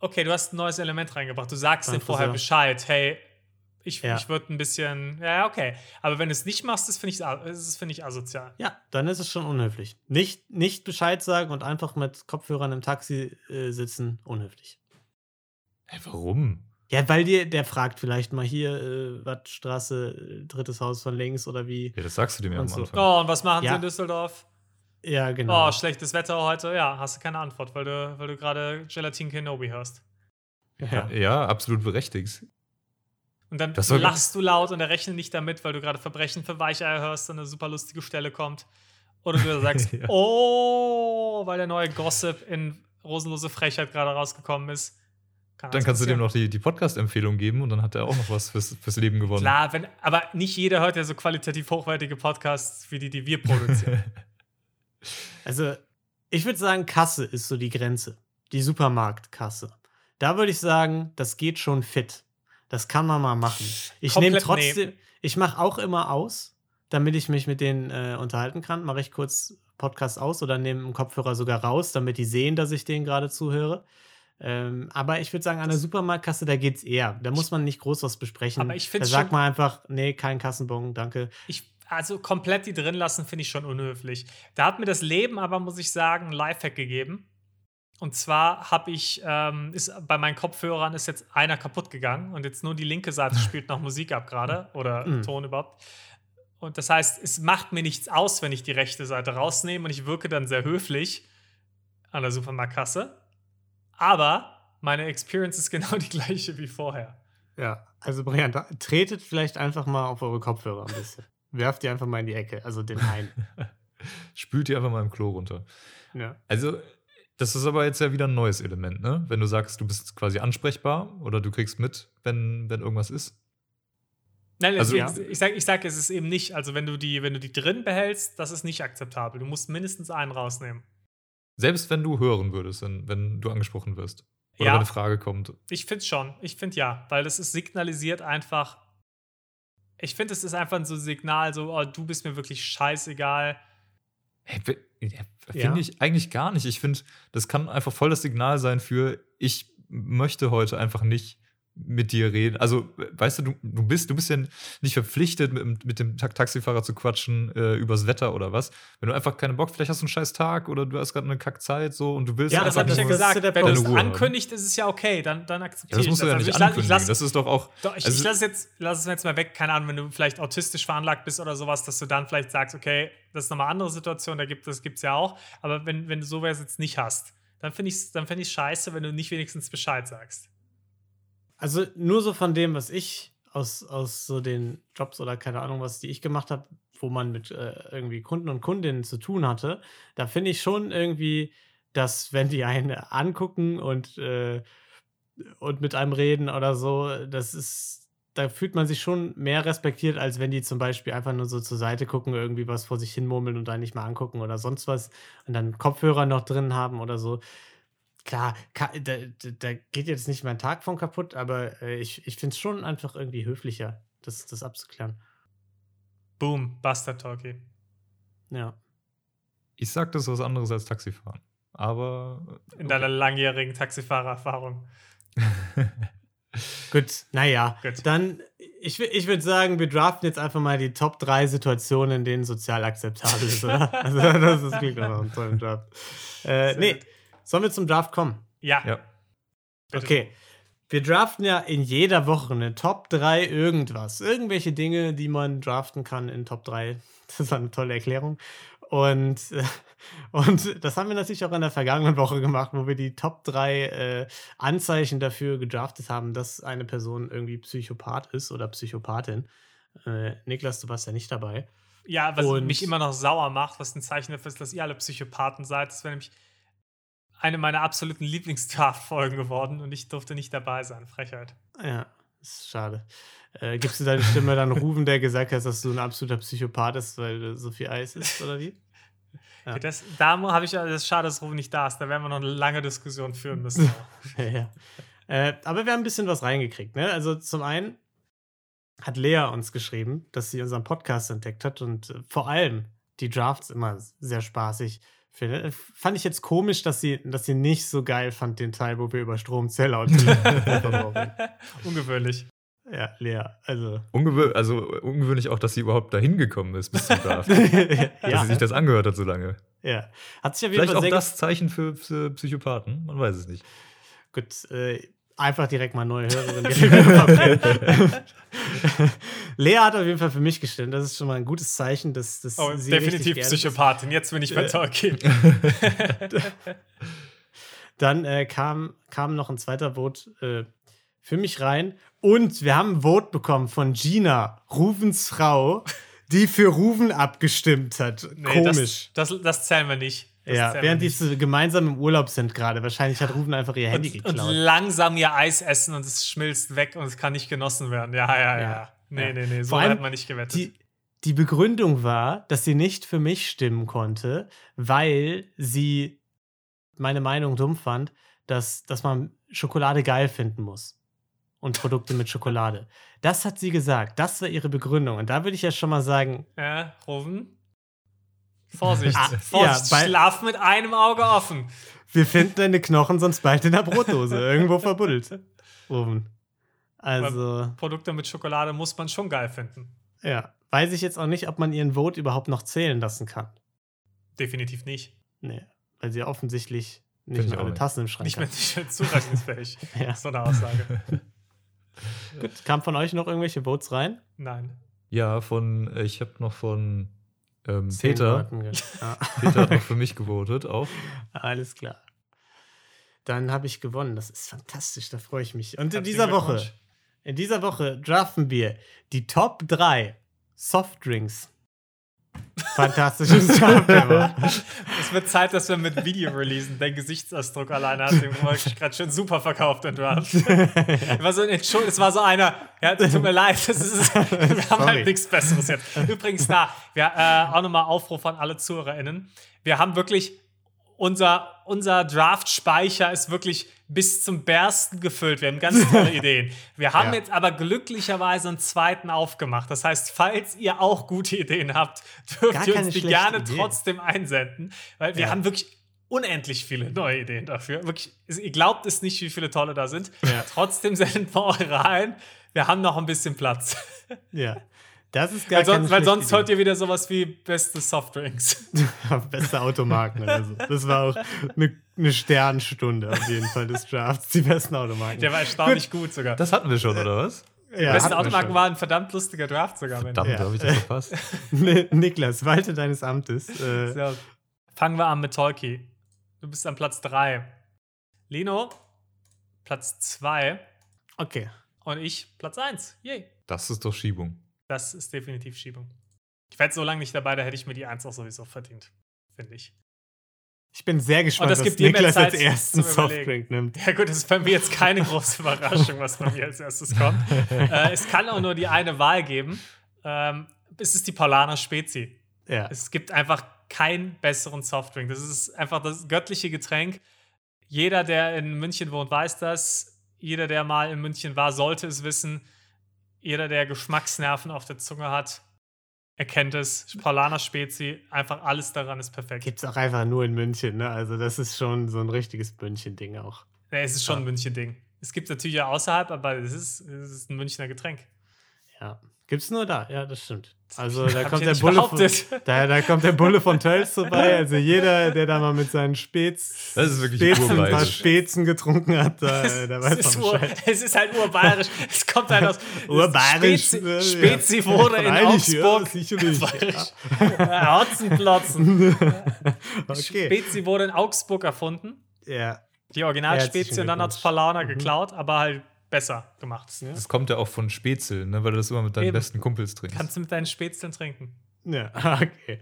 Okay, du hast ein neues Element reingebracht. Du sagst dir vorher. Bescheid. Hey, ich, Ja. ich würde ein bisschen. Ja, okay. Aber wenn du es nicht machst, das finde ich, finde ich asozial. Ja, dann ist es schon unhöflich. Nicht, nicht Bescheid sagen und einfach mit Kopfhörern im Taxi äh, sitzen, unhöflich. Hey, warum? Ja, weil dir, der fragt vielleicht mal hier, äh, Wattstraße, drittes Haus von links oder wie. Ja, das sagst du dir mir Und am so. Anfang. Oh, und was machen Ja. sie in Düsseldorf? Ja, genau. Oh, schlechtes Wetter heute. Ja, hast du keine Antwort, weil du, weil du gerade Gelatin Kenobi hörst. ja. Ja, absolut berechtigt. Und dann lachst du laut und er rechnet nicht damit, weil du gerade Verbrechen für Weicheier hörst und eine super lustige Stelle kommt. Oder du sagst, Ja. oh, weil der neue Gossip in Rosenlose Frechheit gerade rausgekommen ist. Kann Dann kannst du dem noch die, die Podcast-Empfehlung geben und dann hat er auch noch was fürs, fürs Leben gewonnen. Klar, wenn, aber nicht jeder hört ja so qualitativ hochwertige Podcasts wie die, die wir produzieren. Also, ich würde sagen, Kasse ist so die Grenze. Die Supermarktkasse. Da würde ich sagen, das geht schon fit. Das kann man mal machen. Ich nehme trotzdem, ich mache auch immer aus, damit ich mich mit denen äh, unterhalten kann. Mache ich kurz Podcast aus oder nehme einen Kopfhörer sogar raus, damit die sehen, dass ich denen gerade zuhöre. Ähm, aber ich würde sagen, an der Supermarktkasse, da geht's eher. Da muss man nicht groß was besprechen. Aber ich da sagt man einfach, nee, kein Kassenbon, danke. Ich, also komplett die drin lassen, finde ich schon unhöflich. Da hat mir das Leben aber, muss ich sagen, ein Lifehack gegeben. Und zwar habe ich, ähm, ist bei meinen Kopfhörern ist jetzt einer kaputt gegangen und jetzt nur die linke Seite spielt noch Musik ab gerade oder Mhm. Ton überhaupt. Und das heißt, es macht mir nichts aus, wenn ich die rechte Seite rausnehme und ich wirke dann sehr höflich an der Supermarktkasse. Aber meine Experience ist genau die gleiche wie vorher. Ja, also Brian, da- tretet vielleicht einfach mal auf eure Kopfhörer ein bisschen. Werft die einfach mal in die Ecke, also den einen. Spült die einfach mal im Klo runter. Ja. Also, das ist aber jetzt ja wieder ein neues Element, ne? Wenn du sagst, du bist quasi ansprechbar oder du kriegst mit, wenn, wenn irgendwas ist. Nein, Also- ich, ich sage, ich sag, es ist eben nicht. Also, wenn du, die, wenn du die drin behältst, das ist nicht akzeptabel. Du musst mindestens einen rausnehmen. Selbst wenn du hören würdest, wenn, wenn du angesprochen wirst. Oder Ja. wenn eine Frage kommt. Ich finde schon. Ich finde ja, weil das ist signalisiert einfach. Ich finde, es ist einfach so ein Signal, so, oh, du bist mir wirklich scheißegal. Hey, Finde Ja. ich eigentlich gar nicht. Ich finde, das kann einfach voll das Signal sein für, ich möchte heute einfach nicht mit dir reden. Also, weißt du, du, du, bist, du bist ja nicht verpflichtet, mit, dem- mit dem Ta- Taxifahrer zu quatschen äh, übers Wetter oder was. Wenn du einfach keinen Bock, vielleicht hast du einen scheiß Tag oder du hast gerade eine Kackzeit so und du willst Ja, Ja, das habe ich ja das ja gesagt. Wenn du es ankündigst, ist es ja okay. Dann, dann Ja, akzeptiere das ich musst du das. ja Also nicht ich, lass- ankündigen. lass, das ist doch auch. Doch, ich, also- ich lasse es jetzt, lass es jetzt mal weg. Keine Ahnung, wenn du vielleicht autistisch veranlagt bist oder sowas, dass du dann vielleicht sagst, okay, das ist nochmal eine andere Situation, da gibt es gibt's ja auch. Aber wenn, wenn du sowas jetzt nicht hast, dann finde ich es dann find scheiße, wenn du nicht wenigstens Bescheid sagst. Also nur so von dem, was ich aus, aus so den Jobs oder keine Ahnung, was die ich gemacht habe, wo man mit äh, irgendwie Kunden und Kundinnen zu tun hatte, da finde ich schon irgendwie, dass wenn die einen angucken und, äh, und mit einem reden oder so, das ist, da fühlt man sich schon mehr respektiert, als wenn die zum Beispiel einfach nur so zur Seite gucken, irgendwie was vor sich hin murmeln und einen nicht mal angucken oder sonst was und dann Kopfhörer noch drin haben oder so klar, da, da, geht jetzt nicht mein Tag von kaputt, aber äh, ich, ich finde es schon einfach irgendwie höflicher, das, das abzuklären. Boom, Bastard Talkie. Ja. Ich sag, das ist was anderes als Taxifahren. Aber. In deiner langjährigen Taxifahrererfahrung. Gut, naja. Gut. Dann, ich, ich würde sagen, wir draften jetzt einfach mal die Top 3 Situationen, in denen sozial akzeptabel ist, oder? Also, das ist klingt doch nach einem tollen Draft. Äh, nee, gut. Sollen wir zum Draft kommen? Ja. Ja. Okay. Wir draften ja in jeder Woche eine Top 3 irgendwas. Irgendwelche Dinge, die man draften kann in Top 3. Das ist eine tolle Erklärung. Und, und das haben wir natürlich auch in der vergangenen Woche gemacht, wo wir die Top 3 äh, Anzeichen dafür gedraftet haben, dass eine Person irgendwie Psychopath ist oder Psychopathin. Äh, Niklas, du warst ja nicht dabei. Ja, was Und- mich immer noch sauer macht, was ein Zeichen dafür ist, dass ihr alle Psychopathen seid. Das wäre nämlich eine meiner absoluten Lieblingsdraft-Folgen geworden und ich durfte nicht dabei sein. Frechheit. Ja, ist schade. Äh, gibst du deine Stimme dann Rufen, der gesagt hat, dass du ein absoluter Psychopath bist, weil du so viel Eis isst, oder wie? Ja. Das, da habe ich ja, das ist schade, dass Ruben nicht da ist. Da werden wir noch eine lange Diskussion führen müssen. Ja, ja. Äh, aber wir haben ein bisschen was reingekriegt. Ne? Also zum einen hat Lea uns geschrieben, dass sie unseren Podcast entdeckt hat und äh, vor allem die Drafts immer sehr spaßig Fand ich jetzt komisch, dass sie, dass sie nicht so geil fand, den Teil, wo wir über Verbrauch reden. Ungewöhnlich. Ja, Lea, also. Ungewö also ungewöhnlich auch, dass sie überhaupt dahin gekommen ist bis zum Draft. dass ja, sie sich das angehört hat so lange. ja. Hat sich jeden Vielleicht auch das Zeichen für, für Psychopathen. Man weiß es nicht. Gut, äh, einfach direkt mal neue Hörerin. Lea hat auf jeden Fall für mich gestimmt. Das ist schon mal ein gutes Zeichen, dass, dass Oh, sie definitiv ehrlich ist. Psychopathin. Jetzt bin ich bei Äh. Tolkien. Dann äh, kam, kam noch ein zweiter Vote äh, für mich rein. Und wir haben ein Vote bekommen von Gina, Ruvens Frau, die für Ruven abgestimmt hat. Nee, Komisch. Das, das, das zählen wir nicht. Das ja, während die so gemeinsam im Urlaub sind gerade. Wahrscheinlich hat Ruven einfach ihr Handy und, und geklaut. langsam ihr Eis essen und es schmilzt weg und es kann nicht genossen werden. Ja, ja, ja. Ja, Nee, ja. nee, nee. So Vor allem hat man nicht gewettet. Die, die Begründung war, dass sie nicht für mich stimmen konnte, weil sie meine Meinung dumm fand, dass, dass man Schokolade geil finden muss. Und Produkte mit Schokolade. Das hat sie gesagt. Das war ihre Begründung. Und da würde ich ja schon mal sagen, Ja, Rufen. Vorsicht. Ah, Vorsicht. ja, bei- Schlaf mit einem Auge offen. wir finden deine Knochen sonst bald in der Brotdose. Irgendwo verbuddelt. Rufen. Also, Produkte mit Schokolade muss man schon geil finden. ja. Weiß ich jetzt auch nicht, ob man ihren Vote überhaupt noch zählen lassen kann. Definitiv nicht. Nee. Weil sie offensichtlich Find nicht ich mal auch alle nicht. Tassen im Schrank Nicht mehr hat. nicht zurechnungsfähig. Ja. So eine Aussage. Gut. Kam von euch noch irgendwelche Votes rein? Nein. Ja, von, ich habe noch von ähm, Peter. Ja. Peter hat noch für mich gewotet auch. Alles klar. Dann habe ich gewonnen. Das ist fantastisch, da freue ich mich. Und in dieser Woche, in dieser Woche draften wir die Top 3 Softdrinks. Fantastisches Draft, Emma. Es wird Zeit, dass wir mit Video releasen. Dein Gesichtsausdruck alleine hat den wirklich gerade schon super verkauft, den Draft. war so ein Entschuld, es war so einer, ja, tut mir leid, das ist, wir haben Sorry. halt nichts Besseres jetzt. Übrigens, da, wir, äh, auch nochmal Aufruf an alle ZuhörerInnen. Wir haben wirklich, unser, unser Draft-Speicher ist wirklich bis zum Bersten gefüllt. Wir haben ganz tolle Ideen. Wir haben Ja. jetzt aber glücklicherweise einen zweiten aufgemacht. Das heißt, falls ihr auch gute Ideen habt, dürft Gar ihr uns die gerne Idee. trotzdem einsenden, weil wir Ja. haben wirklich unendlich viele neue Ideen dafür. Wirklich, ihr glaubt es nicht, wie viele tolle da sind. Ja. Trotzdem senden wir eure ein. Wir haben noch ein bisschen Platz. Ja. Das ist gar Weil, sonst, weil sonst hört ihr wieder sowas wie beste Softdrinks. Beste Automarken oder so. Das war auch eine, eine Sternstunde auf jeden Fall des Drafts. Die besten Automarken. Der war erstaunlich gut sogar. Das hatten wir schon, oder was? ja, Beste hatten wir Automarken schon. war ein verdammt lustiger Draft sogar. Verdammt, Ja. habe ich das verpasst. Ni- Niklas, walte deines Amtes. Äh, So. Fangen wir an mit Tolki. Du bist an Platz 3. Lino, Platz 2. okay. Und ich, Platz 1. Yay. Das ist doch Schiebung. Das ist definitiv Schiebung. Ich jetzt so lange nicht dabei, da hätte ich mir die 1 auch sowieso verdient. Finde ich. Ich bin sehr gespannt, das was mehr Niklas Zeit als ersten. Softdrink nimmt. Ja, gut, das ist bei mir jetzt keine große Überraschung, was bei mir als erstes kommt. äh, es kann auch nur die eine Wahl geben. Ähm, es ist die Paulaner Spezi. Ja. Es gibt einfach keinen besseren Softdrink. Das ist einfach das göttliche Getränk. Jeder, der in München wohnt, weiß das. Jeder, der mal in München war, sollte es wissen. Jeder, der Geschmacksnerven auf der Zunge hat, erkennt es. Paulaner Spezi, einfach alles daran ist perfekt. Gibt es auch einfach nur in München, ne? Also, das ist schon so ein richtiges München-Ding auch. Ja, es ist schon Ja. ein München-Ding. Es gibt natürlich ja außerhalb, aber es ist, es ist ein Münchner Getränk. Ja. Gibt's nur da, ja, das stimmt. Also da kommt der Bulle von, da, da kommt der Bulle von Tölz vorbei. Also jeder, der da mal mit seinen Spez, Das ist wirklich Spezen, ein paar. Spezen getrunken hat, da, äh, da es, weiß ist man ur, Bescheid. es ist halt urbayerisch. Es kommt halt aus. Urbayerisch, Spezi, äh, Spezi ja. wurde in Freilich, ja, Augsburg. sicherlich. Ja. Hotzenplotzen. Okay. Spezi wurde in Augsburg erfunden. Ja. Die Originalspezi Herzlichen und dann hat es. Paulaner Mhm. geklaut, aber halt besser gemacht. Ne? Das kommt ja auch von Spätzle, ne, weil du das immer mit deinen Eben. besten Kumpels trinkst. Kannst du mit deinen Spätzlen trinken. Ja, okay.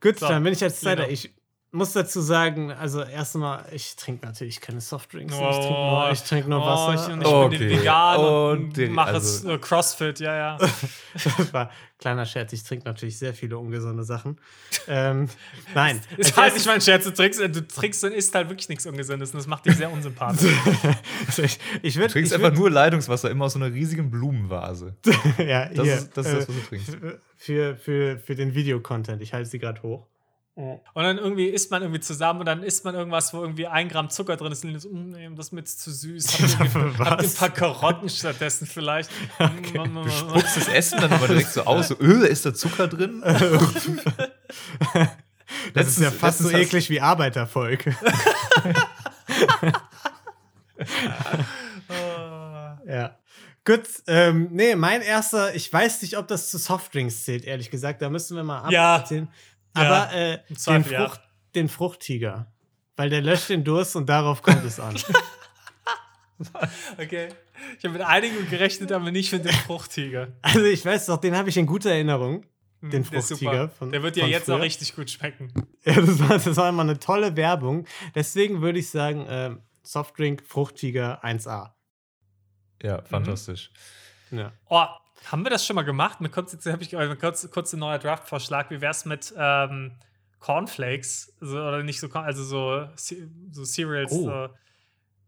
Gut, So, dann bin ich jetzt Zweiter. Lino. Ich muss dazu sagen, also erstmal, ich trinke natürlich keine Softdrinks. ich Oh, trinke nur, ich trink nur oh, Wasser. Ich, und ich Oh, bin okay. vegan und, Und mache also- es äh, Crossfit, ja, ja. Das war kleiner Scherz, ich trinke natürlich sehr viele ungesunde Sachen. ähm, nein. Das als heißt nicht mein Scherz, du trinkst, du trinkst und isst halt wirklich nichts Ungesundes und das macht dich sehr unsympathisch. Also ich ich würde Du trinkst ich einfach würd, nur Leitungswasser, immer aus so einer riesigen Blumenvase. ja, Das, hier, ist, das ist das, äh, was du trinkst. für, für, für den Videocontent. Ich halte sie gerade hoch. Und dann irgendwie isst man irgendwie zusammen und dann isst man irgendwas, wo irgendwie ein Gramm Zucker drin ist. Und so, "Mm, das ist mir jetzt zu süß. Habt ihr, habt ein paar Karotten stattdessen vielleicht? Mm, Du spuckst das Essen dann aber direkt so aus. So, öh, ist da Zucker drin? Das ist ja fast so eklig wie Arbeitervolk. ja. Gut, ähm, nee, mein erster, ich weiß nicht, ob das zu Softdrinks zählt, ehrlich gesagt. Da müssen wir mal abziehen. Ja, Aber äh, den, Zweifel, ja. Frucht, den Fruchttiger. Weil der löscht den Durst und darauf kommt es an. Okay. Ich habe mit einigen gerechnet, aber nicht mit dem Fruchttiger. Also ich weiß doch, den habe ich in guter Erinnerung. Den Der ist Fruchttiger von- Der wird ja jetzt früher. auch richtig gut schmecken. Ja, das war, das war immer eine tolle Werbung. Deswegen würde ich sagen, ähm, Softdrink, Fruchttiger 1A. Ja, fantastisch. Ja. Oh, haben wir das schon mal gemacht? Mir kommt jetzt, habe ich äh, kurz, kurz ein neuer Draft-Vorschlag. Wie wäre es mit ähm, Cornflakes? Also, oder nicht so, also so, so Cereals. Oh. So.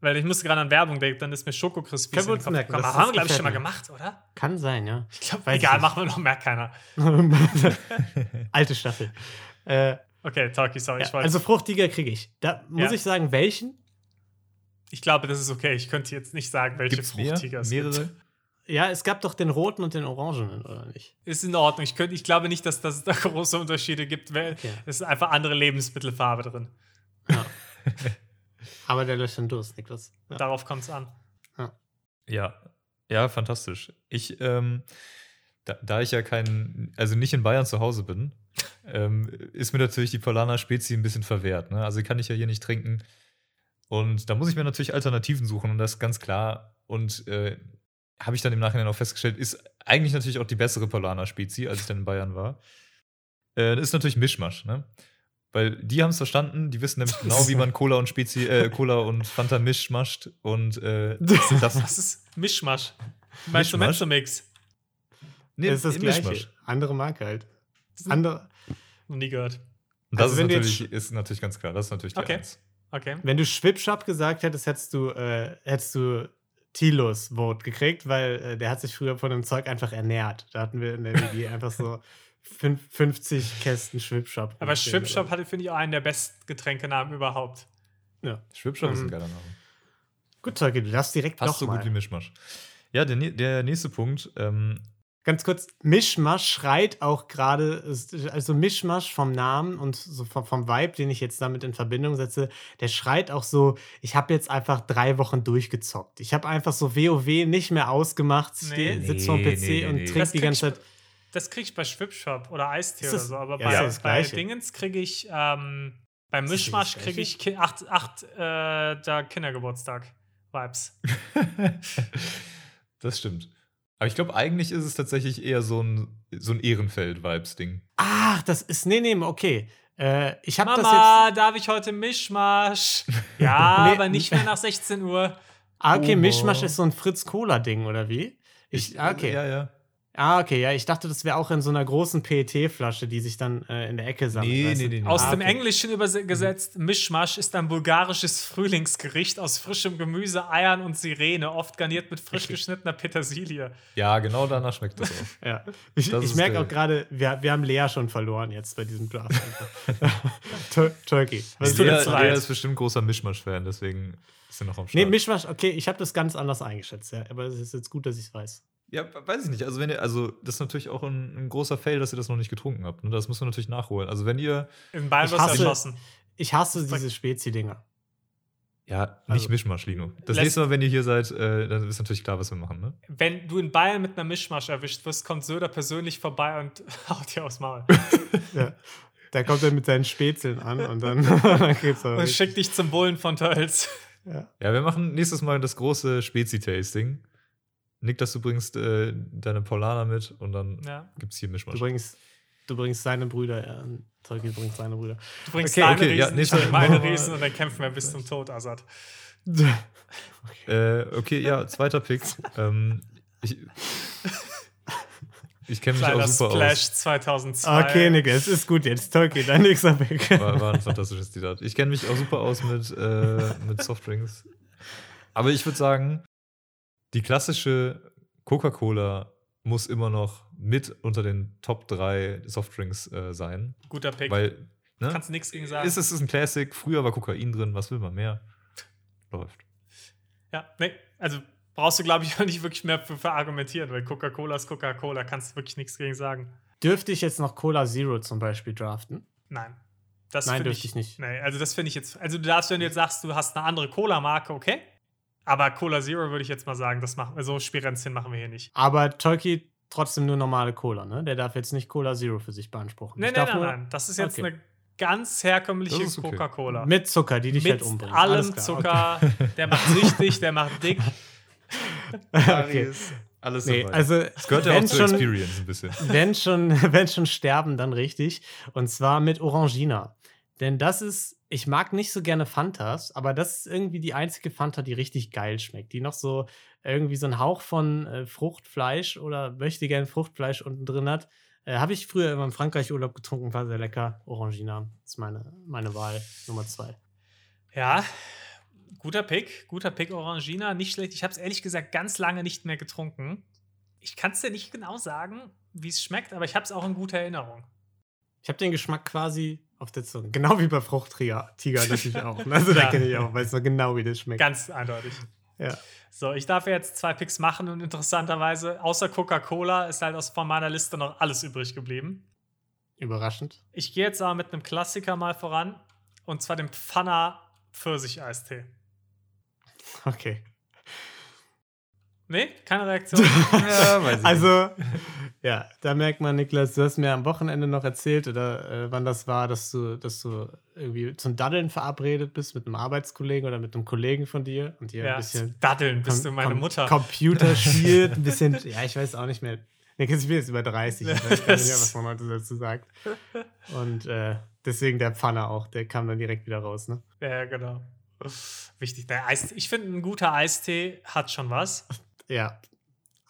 Weil ich musste gerade an Werbung denken, dann ist mir Schoko Crispy Können wir uns merken, das- Haben wir, das glaube ich, schon mal gemacht, oder? Kann sein, ja. Ich glaube, egal, machen wir noch, merkt keiner. Alte Staffel. Äh, Okay, Talkie, sorry, ja, ich wollte. also Fruchtiger kriege ich. Da muss Ja. ich sagen, welchen? ich glaube, das ist okay. Ich könnte jetzt nicht sagen, welche Gibt's mehr? Fruchtiger es gibt. Ja, es gab doch den roten und den orangenen, oder nicht? Ist in Ordnung. Ich, könnte, ich glaube nicht, dass, dass es da große Unterschiede gibt. weil Okay. Es ist einfach andere Lebensmittelfarbe drin. Ja. Aber der löscht den Durst, Niklas. Ja. Darauf kommt es an. Ja, ja, fantastisch. Ich, ähm, da, da ich ja kein, also nicht in Bayern zu Hause bin, ähm, ist mir natürlich die Polana Spezi ein bisschen verwehrt. Ne? Also kann ich ja hier nicht trinken. Und da muss ich mir natürlich Alternativen suchen und das ist ganz klar. Und äh, habe ich dann im Nachhinein auch festgestellt, ist eigentlich natürlich auch die bessere Polana Spezi, als ich dann in Bayern war. Äh, das ist natürlich Mischmasch, ne? Weil die haben es verstanden, die wissen nämlich genau, wie man Cola und Spezi, äh, Cola und Fanta mischmascht. Und äh, das, Das ist Mischmasch. Meinst du Mischmasch? Menzomix? nee, das ist das Gleiche. Mischmasch. Andere Marke halt. Andere, Noch nie gehört. Und das Also ist, wenn du jetzt natürlich, ist natürlich ganz klar. Das ist natürlich die Okay. Eins. Okay. wenn du Schwipschap gesagt hättest, hättest du, äh, hättest du Tilos Vote gekriegt, weil äh, der hat sich früher von dem Zeug einfach ernährt. Da hatten wir in der WG einfach so fünf- 50 Kästen Schwipschap. Aber Schwipschap hatte, finde ich, auch einen der besten Getränkenamen überhaupt. Ja. Schwipschap ist ein Ähm, geiler Name. Gut, Tolki, du darfst direkt noch so mal. gut wie Mischmasch. Ja, der, der nächste Punkt. Ähm, Ganz kurz, Mischmasch schreit auch gerade, also Mischmasch vom Namen und so vom, vom Vibe, den ich jetzt damit in Verbindung setze, der schreit auch so, ich habe jetzt einfach drei Wochen durchgezockt. Ich habe einfach so WoW nicht mehr ausgemacht, Nee. sitze vorm Nee, PC nee, nee, und nee. trinke die ganze Zeit. Das kriege ich bei Schwipschop oder Eistee Ist oder so. Aber ja, bei, das bei. Dingens kriege ich, ähm, nicht Mischmasch kriege ich ki acht, acht äh, da Kindergeburtstag-Vibes. das stimmt. Aber ich glaube, eigentlich ist es tatsächlich eher so ein, so ein Ehrenfeld-Vibes-Ding. Ach, das ist, nee, nee, okay. Äh, ich habe das jetzt, Mama, darf ich heute Mischmasch? Ja, Nee, aber nicht mehr nach 16 Uhr. ah, okay, Oma. Mischmasch ist so ein Fritz-Cola-Ding, oder wie? Ich, ah, okay. Ja, ja. Ah, okay, ja, ich dachte, das wäre auch in so einer großen PET-Flasche, die sich dann äh, in der Ecke sammelt. Nee, nee, nee, nee. Aus Ah, dem okay. Englischen übersetzt, Mischmasch ist ein bulgarisches Frühlingsgericht aus frischem Gemüse, Eiern und Sirene, oft garniert mit frisch geschnittener Petersilie. Ja, genau danach schmeckt das auch. Ja. Ich, Das ich merke auch gerade, wir, wir haben Lea schon verloren jetzt bei diesem Draft. Tur Turkey. Was Lea. Lea ist bestimmt großer Mischmasch-Fan, deswegen ist er noch am Start. Nee, Mischmasch, okay, ich habe das ganz anders eingeschätzt, ja. Aber es ist jetzt gut, dass ich es weiß. Ja, weiß ich nicht. Also, wenn ihr, also, das ist natürlich auch ein, ein großer Fail, dass ihr das noch nicht getrunken habt. Ne? Das muss man natürlich nachholen. Also, wenn ihr, In Bayern Ich hasse- erschossen. Ich hasse diese Spezi-Dinger. ja, nicht Also- Mischmasch, Lino. Das nächste Mal, wenn ihr hier seid, äh, dann ist natürlich klar, was wir machen, ne? Wenn du in Bayern mit einer Mischmasch erwischt wirst, kommt Söder persönlich vorbei und haut dir aufs Maul. Ja. Da kommt er mit seinen Spätzeln an und dann, dann geht's aber. und schickt dich zum Bullen von Tölz. Ja. Ja, wir machen nächstes Mal das große Spezi-Tasting. Nick, das du bringst äh, deine Paulaner mit und dann Ja. gibt's hier Du Mischmasch. bringst, du bringst seine Brüder, ja. Tolki bringt seine Brüder. Du bringst Okay, deine okay, ja, Riesen, nee, ich bring sorry. meine Riesen und dann kämpfen wir bis zum Tod, Assad. Äh, okay, ja, zweiter Pick. ähm, ich ich kenne mich Kleiner auch super Splash aus. 2002. Okay, Nick, es ist gut jetzt. Tolki, dein nächster Pick. War, war ein fantastisches Zitat. Ich kenne mich auch super aus mit, äh, mit Softdrinks. Aber ich würde sagen, die klassische Coca-Cola muss immer noch mit unter den Top 3 Softdrinks äh, sein. Guter Pick. Weil, ne? Kannst nichts gegen sagen. Ist es ist ein Classic. Früher war Kokain drin. Was will man mehr? Läuft. Ja, nee, also brauchst du, glaube ich, auch nicht wirklich mehr für, für argumentieren, weil Coca-Cola ist Coca-Cola, kannst du wirklich nichts gegen sagen. Dürfte ich jetzt noch Cola Zero zum Beispiel draften? Nein. Das Nein, finde dürfte ich nicht. Nee, also das finde ich jetzt. Also du darfst, wenn du jetzt sagst, du hast eine andere Cola-Marke, okay. Aber Cola Zero würde ich jetzt mal sagen, das machen so Spirenzchen machen wir hier nicht. Aber Tolki trotzdem nur normale Cola, ne? Der darf jetzt nicht Cola Zero für sich beanspruchen. Nein, nein, nein, nein. Das ist jetzt Okay. eine ganz herkömmliche okay. Coca-Cola. Mit Zucker, die dich Mit halt umbringen. allem Alles klar, Zucker. Der macht süchtig, der macht dick. Okay. Alles Nee, dabei. also das gehört ja auch zur schon, Experience ein bisschen. wenn schon, wenn schon sterben, dann richtig. Und zwar mit Orangina. Denn das ist, ich mag nicht so gerne Fantas, aber das ist irgendwie die einzige Fanta, die richtig geil schmeckt. Die noch so irgendwie so einen Hauch von äh, Fruchtfleisch oder möchte gerne Fruchtfleisch unten drin hat. Äh, Habe ich früher immer im Frankreich-Urlaub getrunken, war sehr lecker. Orangina ist meine, meine Wahl Nummer zwei. Ja, guter Pick, guter Pick Orangina, nicht schlecht. Ich habe es ehrlich gesagt ganz lange nicht mehr getrunken. Ich kann es dir nicht genau sagen, wie es schmeckt, aber ich habe es auch in guter Erinnerung. Ich habe den Geschmack quasi auf der Zunge. Genau wie bei Fruchttiger Tiger natürlich auch. Also da Ja. kenne ich auch, weiß noch genau, wie das schmeckt. Ganz eindeutig. Ja. So, ich darf jetzt zwei Picks machen und interessanterweise, außer Coca-Cola, ist halt aus von meiner Liste noch alles übrig geblieben. Überraschend. Ich gehe jetzt aber mit einem Klassiker mal voran und zwar dem Pfanner Pfirsich-Eistee. Okay. Nee, keine Reaktion. ja, Also, Ja, da merkt man, Niklas, du hast mir am Wochenende noch erzählt, oder äh, wann das war, dass du, dass du irgendwie zum Daddeln verabredet bist mit einem Arbeitskollegen oder mit einem Kollegen von dir und ihr Ja, ein bisschen daddeln, bist du meine Mutter. Computer spielt, ein bisschen, ja, ich weiß auch nicht mehr. Niklas, ich bin jetzt über 30, ich weiß gar nicht mehr, was man heute dazu sagt. Und äh, deswegen der Pfanner auch, der kam dann direkt wieder raus, ne? Ja, genau. Wichtig. Der Eistee. Ich finde, ein guter Eistee hat schon was. Ja.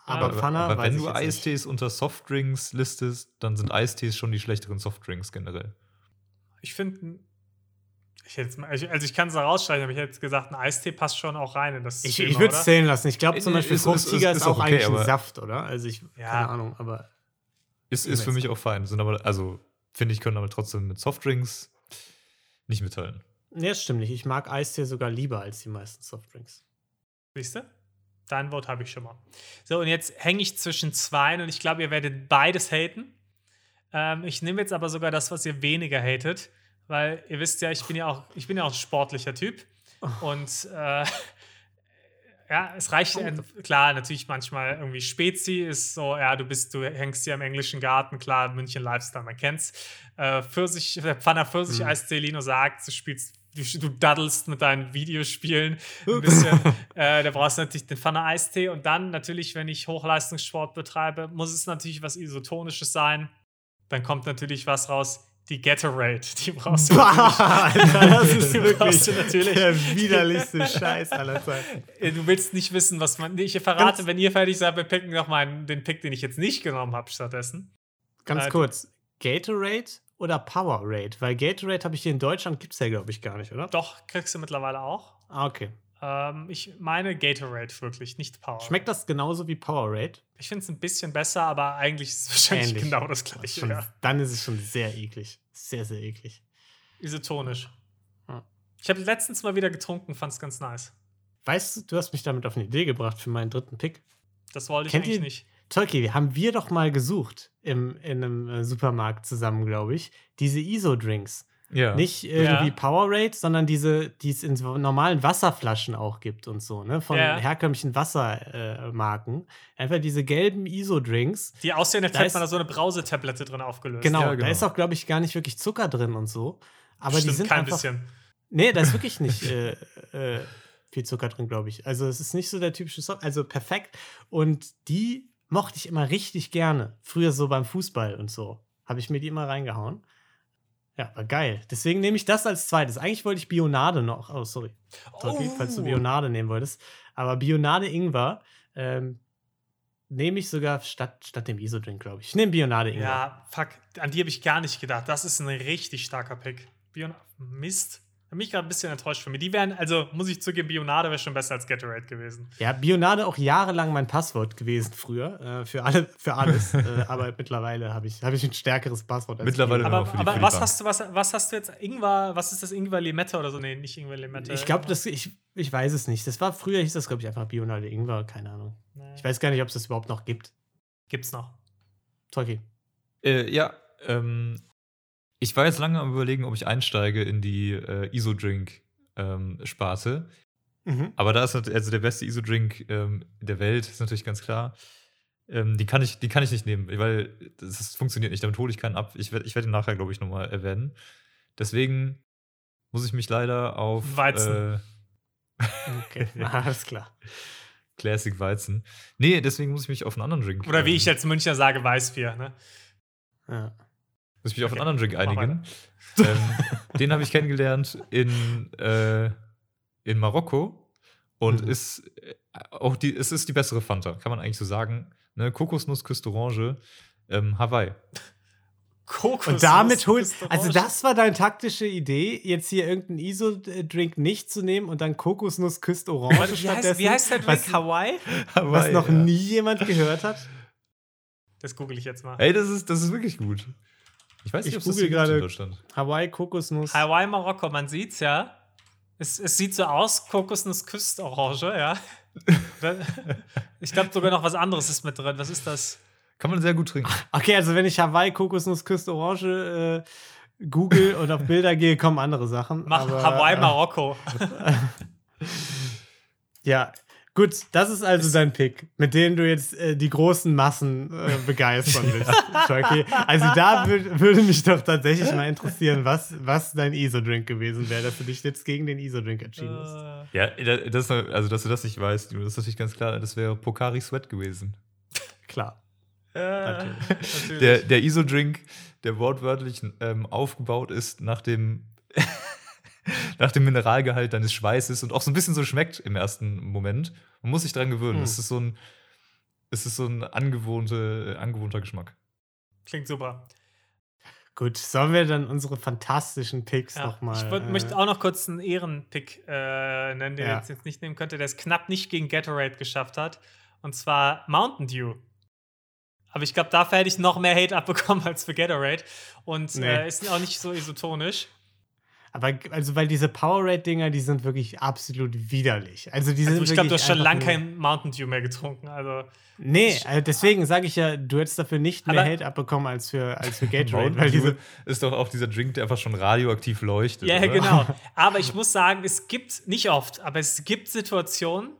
Aber Aber, Pfanner, aber weiß wenn du. Eistees unter Softdrinks listest, dann sind Eistees schon die schlechteren Softdrinks generell. Ich finde, ich hätte jetzt mal, also also ich kann es da rausstreichen, aber ich hätte jetzt gesagt, ein Eistee passt schon auch rein in das Ich, Thema, ich würde es zählen lassen. Ich glaube zum Äh, Beispiel ist- ist- Fruchtiger ist- ist, ist auch okay, eigentlich ein Saft, oder? Also ich, Ja. keine Ahnung, aber Ist, ist für mich auch fein. Sind aber, also, finde ich, können aber trotzdem mit Softdrinks nicht mithalten. nee, das stimmt nicht. Ich mag Eistee sogar lieber als die meisten Softdrinks. Siehst du? Dein Wort habe ich schon mal. So, und jetzt hänge ich zwischen zwei und ich glaube, ihr werdet beides haten. Ähm, ich nehme jetzt aber sogar das, was ihr weniger hatet, weil ihr wisst ja, ich bin ja auch, ich bin ja auch ein sportlicher Typ. Und äh, ja, es reicht, klar, natürlich manchmal irgendwie Spezi ist so, ja, du bist, du hängst hier im englischen Garten, klar, München Lifestyle, man kennt's. Äh, Pfirsich, Pfanner Pfirsich Mhm. Eistee, Lino sagt, du spielst, du, du daddelst mit deinen Videospielen ein bisschen. äh, da brauchst du natürlich den Pfanner Eistee und dann natürlich, wenn ich Hochleistungssport betreibe, muss es natürlich was Isotonisches sein. Dann kommt natürlich was raus, die Gatorade, die brauchst du natürlich. Alter, das ist wirklich natürlich. der widerlichste Scheiß aller Zeiten. Äh, Du willst nicht wissen, was man. Ich verrate, Ganz- wenn ihr fertig seid, wir picken noch mal den Pick, den ich jetzt nicht genommen habe, stattdessen. Ganz Äh, kurz, Gatorade oder Powerade? Weil Gatorade habe ich hier in Deutschland, gibt es ja, glaube ich, gar nicht, oder? Doch, kriegst du mittlerweile auch. Ah, okay. Ähm, ich meine Gatorade wirklich, nicht Power. Schmeckt das genauso wie Powerade? Ich finde es ein bisschen besser, aber eigentlich ist es wahrscheinlich Ähnlich. genau das gleiche. schon, Ja. Dann ist es schon sehr eklig. Sehr, sehr eklig. Isotonisch. Ich habe letztens mal wieder getrunken, fand es ganz nice. Weißt du, du hast mich damit auf eine Idee gebracht für meinen dritten Pick. Das wollte ich Kennt eigentlich ihr- nicht. Tolki, haben wir doch mal gesucht im, in einem äh, Supermarkt zusammen, glaube ich. Diese ISO-Drinks. Ja. Nicht irgendwie Ja. Powerade, sondern diese, die es in normalen Wasserflaschen auch gibt und so, ne? Von Ja. herkömmlichen Wassermarken. Äh. Einfach diese gelben ISO-Drinks. Die aussehen, als Da hätte man da so eine Brausetablette drin aufgelöst. Genau, Ja, da genau. ist auch, glaube ich, gar nicht wirklich Zucker drin und so. Aber Stimmt, die sind kein einfach. bisschen. Nee, da ist wirklich nicht äh, äh, viel Zucker drin, glaube ich. Also es ist nicht so der typische Song. Also perfekt. Und die mochte ich immer richtig gerne. Früher so beim Fußball und so. Habe ich mir die immer reingehauen. Ja, war geil. Deswegen nehme ich das als zweites. Eigentlich wollte ich Bionade noch. Oh, sorry. Tolki, falls du Oh. Bionade nehmen wolltest. Aber Bionade Ingwer ähm, nehme ich sogar statt, statt dem ISO-Drink, glaube ich. Ich nehme Bionade Ingwer. Ja, fuck, an die habe ich gar nicht gedacht. Das ist ein richtig starker Pick. Bion Mist. Da bin ich gerade ein bisschen enttäuscht von mir. Die wären, also muss ich zugeben, Bionade wäre schon besser als Gatorade gewesen. Ja, Bionade auch jahrelang mein Passwort gewesen früher. Äh, für, alle, für alles. äh, aber mittlerweile habe ich, hab ich ein stärkeres Passwort als Mittlerweile Aber, für die- aber für die was Bank. hast du, was, was hast du jetzt? Ingwer, was ist das? Ingwer Limette oder so? Nee, nicht Ingwer Limette. Ich glaube, das ich, ich weiß es nicht. Das war früher hieß das glaube ich einfach Bionade Ingwer, keine Ahnung. Nee. Ich weiß gar nicht, ob es das überhaupt noch gibt. Gibt's noch. Tolki. Äh, ja, ähm, ich war jetzt lange am überlegen, ob ich einsteige in die äh, Isodrink-Sparte. Mhm. Aber da ist also der beste Isodrink ähm, der Welt, ist natürlich ganz klar. Ähm, die, kann ich, die kann ich nicht nehmen, weil das, das funktioniert nicht. Damit hole ich keinen ab. Ich werde ich werd ihn nachher, glaube ich, nochmal erwähnen. Deswegen muss ich mich leider auf Weizen. Äh, Okay, alles klar. Classic Weizen. Nee, deswegen muss ich mich auf einen anderen Drink. Oder wie ähm, ich als Münchner sage, Weißbier. Ne? Ja. Muss ich mich auf einen Okay, anderen Drink einigen. ähm, den habe ich kennengelernt in, äh, in Marokko und Mhm. ist äh, auch die, es ist die bessere Fanta, kann man eigentlich so sagen. Ne? Kokosnuss, Küste Orange, ähm, Hawaii. Kokos. Und damit holst also das war deine taktische Idee, jetzt hier irgendeinen ISO-Drink nicht zu nehmen und dann Kokosnuss küsst Orange wie, heißt, stattdessen. wie heißt der Drink? was, Hawaii? was Hawaii, noch ja. nie jemand gehört hat? Das google ich jetzt mal. Ey, das ist, das ist wirklich gut. Ich weiß Ich nicht, ob es das google gerade- Deutschland. Hawaii, Kokosnuss. Hawaii, Marokko, man sieht's ja. Es, es sieht so aus, Kokosnuss küsst Orange, ja. Ich glaube sogar noch was anderes ist mit drin. Was ist das? Kann man sehr gut trinken. Okay, also wenn ich Hawaii, Kokosnuss, Küste, Orange äh, google und auf Bilder gehe, kommen andere Sachen. Mach aber, Hawaii, Marokko. Ja, Gut, das ist also dein Pick, mit dem du jetzt äh, die großen Massen äh, begeistern willst. okay. Also da würd, würde mich doch tatsächlich mal interessieren, was, was dein ISO-Drink gewesen wäre, dass du dich jetzt gegen den ISO-Drink entschieden hast. Äh, Ja, da- das, also dass du das nicht weißt, das ist natürlich ganz klar, das wäre Pokari Sweat gewesen. Klar. äh. Der, der ISO-Drink, der wortwörtlich ähm, aufgebaut ist nach dem, nach dem Mineralgehalt deines Schweißes und auch so ein bisschen so schmeckt im ersten Moment. Man muss sich daran gewöhnen. Hm. Es ist so ein, es ist so ein angewohnte, angewohnter Geschmack. Klingt super. Gut, sollen wir dann unsere fantastischen Picks Ja. nochmal. ich äh, möchte auch noch kurz einen Ehrenpick äh, nennen, den Ja. jetzt, jetzt nicht nehmen könnte, der es knapp nicht gegen Gatorade geschafft hat. Und zwar Mountain Dew. Aber ich glaube, dafür hätte ich noch mehr Hate abbekommen als für Gatorade. Und Nee. äh, ist auch nicht so isotonisch. Aber also, weil diese Powerade-Dinger, die sind wirklich absolut widerlich. Also, die sind Also ich glaube, du hast schon lange kein Mountain Dew mehr getrunken. Also Nee, also deswegen sage ich ja, du hättest dafür nicht mehr Hate abbekommen als für, als für Gatorade, weil diese. ist doch auch dieser Drink, der einfach schon radioaktiv leuchtet. Ja, oder? genau. Aber ich muss sagen, es gibt, nicht oft, aber es gibt Situationen,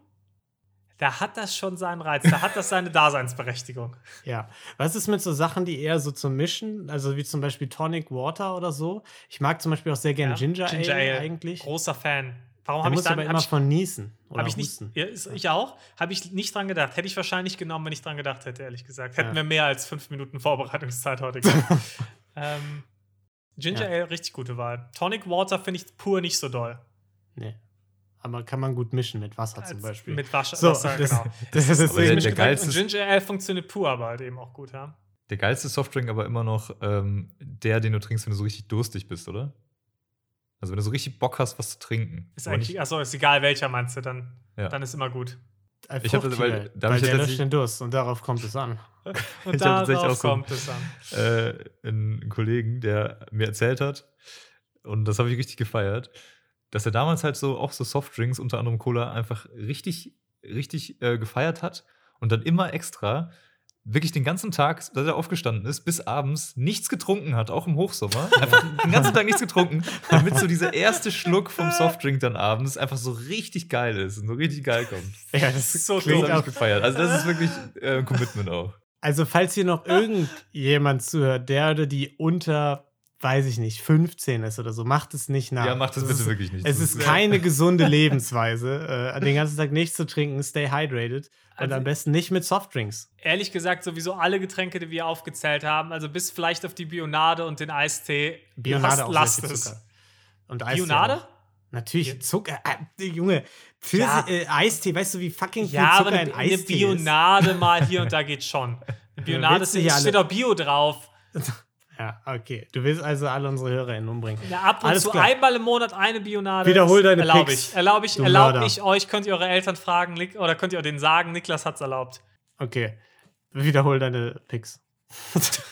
da hat das schon seinen Reiz, da hat das seine Daseinsberechtigung. Ja. Was ist mit so Sachen, die eher so zum Mischen, also wie zum Beispiel Tonic Water oder so? Ich mag zum Beispiel auch sehr gerne Ja, Ginger, Ginger Ale, Ale. eigentlich. Großer Fan. Warum habe ich dann aber immer ich, von niesen. Oder ich nicht, ja, ich auch, habe ich nicht dran gedacht. Hätte ich wahrscheinlich genommen, wenn ich dran gedacht hätte, ehrlich gesagt. Hätten Ja. wir mehr als fünf Minuten Vorbereitungszeit heute gehabt. ähm, Ginger. Ale, richtig gute Wahl. Tonic Water finde ich pur nicht so doll. Nee. Aber kann man gut mischen mit Wasser zum Als- Beispiel. Mit Wasser, so, Wasser das, genau. das, ist der- der geilste- Und Ginger Ale funktioniert pur, aber halt eben auch gut, ja. Der geilste Softdrink aber immer noch ähm, der, den du trinkst, wenn du so richtig durstig bist, oder? Also wenn du so richtig Bock hast, was zu trinken. Ist Aber eigentlich, nicht- achso, ist egal welcher meinst du, dann, Ja. dann ist immer gut. Ein Ich hab das- weil- da hab weil ich ja der löscht den Durst und darauf kommt es an. Und Ich hab tatsächlich darauf auch so- kommt es an. äh, einen Kollegen, der mir erzählt hat, und das habe ich richtig gefeiert, dass er damals halt so auch so Softdrinks, unter anderem Cola, einfach richtig, richtig äh, gefeiert hat und dann immer extra wirklich den ganzen Tag, dass er aufgestanden ist, bis abends nichts getrunken hat, auch im Hochsommer. Einfach den ganzen Tag nichts getrunken, damit so dieser erste Schluck vom Softdrink dann abends einfach so richtig geil ist und so richtig geil kommt. Ja, das ist so klingt auch gefeiert. Also das ist wirklich äh, ein Commitment auch. Also, falls hier noch irgendjemand zuhört, der oder die unter, weiß ich nicht, 15 ist oder so, macht es nicht nach. Ja, macht das Es bitte ist, wirklich nicht. Es ist keine gesunde Lebensweise, äh, den ganzen Tag nichts zu trinken, stay hydrated und Also- am besten nicht mit Softdrinks. Ehrlich gesagt, sowieso alle Getränke, die wir aufgezählt haben, also bis vielleicht auf die Bionade und den Eistee. Bionade auch lasst es. Und Eistee Bionade? auch. Natürlich, Zucker. Äh, Junge, Pfirsich, Ja. äh, Eistee, weißt du, wie fucking viel Ja, aber Zucker eine, in eine Eistee ist? Bionade mal hier und da geht schon. Eine Bionade ist, steht doch Bio drauf. Ja, okay. Du willst also alle unsere HörerInnen umbringen. Ja, ab und Alles zu klar. einmal im Monat eine Bionade. Wiederhol deine erlaub Picks, ich. Erlaube ich, erlaub ich euch, könnt ihr eure Eltern fragen oder könnt ihr denen sagen, Niklas hat's erlaubt. Okay. Wiederhol deine Picks.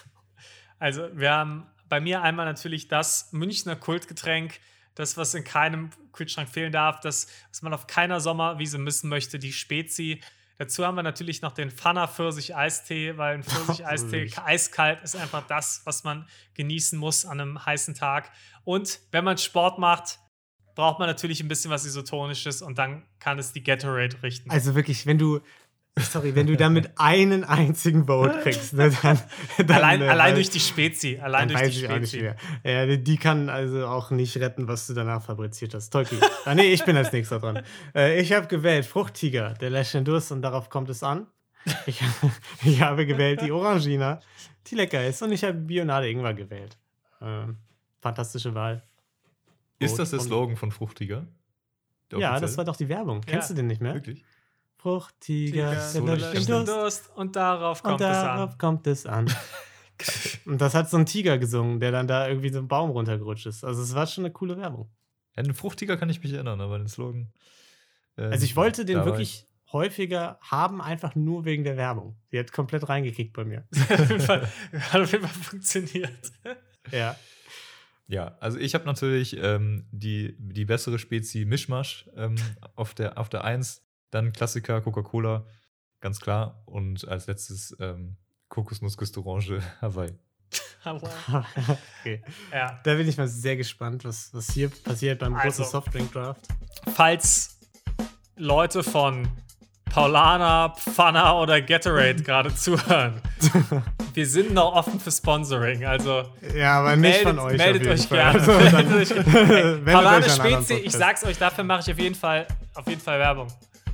Also, wir haben bei mir einmal natürlich das Münchner Kultgetränk, das, was in keinem Kühlschrank fehlen darf, das, was man auf keiner Sommerwiese missen möchte, die Spezi. Dazu haben wir natürlich noch den Pfanner Pfirsich-Eistee, weil ein Pfirsich-Eistee Pfirsich. eiskalt ist einfach das, was man genießen muss an einem heißen Tag. Und wenn man Sport macht, braucht man natürlich ein bisschen was Isotonisches und dann kann es die Gatorade richten. Also wirklich, wenn du, sorry, wenn du damit einen einzigen Vote kriegst, ne, dann, dann allein äh, allein durch die Spezi. Allein dann durch weiß die ich auch nicht Spezi. mehr. Ja, die- die kann also auch nicht retten, was du danach fabriziert hast. Tolki. ah, nee, ich bin als nächster dran. Äh, ich habe gewählt Fruchttiger, der lässt den Durst und darauf kommt es an. Ich, ich habe gewählt die Orangina, die lecker ist. Und ich habe Bionade Ingwer gewählt. Ähm, fantastische Wahl. Ist das der Slogan von Fruchtiger? Ja, das war doch die Werbung. Kennst Ja. du den nicht mehr? Wirklich? Fruchtiger, der so löscht den. Durst. Durst und darauf kommt und es darauf an. kommt es an. und das hat so ein Tiger gesungen, der dann da irgendwie so einen Baum runtergerutscht ist. Also es war schon eine coole Werbung. Ja, den Fruchtiger kann ich mich erinnern, aber den Slogan. äh, Also ich wollte den wirklich häufiger haben, einfach nur wegen der Werbung. Die hat komplett reingekickt bei mir. auf jeden Fall, hat auf jeden Fall funktioniert. Ja. Ja, also ich habe natürlich ähm, die, die bessere Spezi Mischmasch ähm, auf der auf der 1, dann Klassiker Coca-Cola, ganz klar. Und als letztes ähm, Kokosnuss Küste Orange Hawaii. Aber, okay. ja. Da bin ich mal sehr gespannt, was, was hier passiert beim großen Also. Softdrink Draft. Falls Leute von Paulana, Pfanner oder Gatorade gerade zuhören. Wir sind noch offen für Sponsoring, also Ja, aber nicht meldet, von euch. meldet euch gerne. Also, meldet euch, hey, Paulana Spezi, ich sag's euch, dafür mache ich auf jeden Fall, auf jeden Fall Werbung.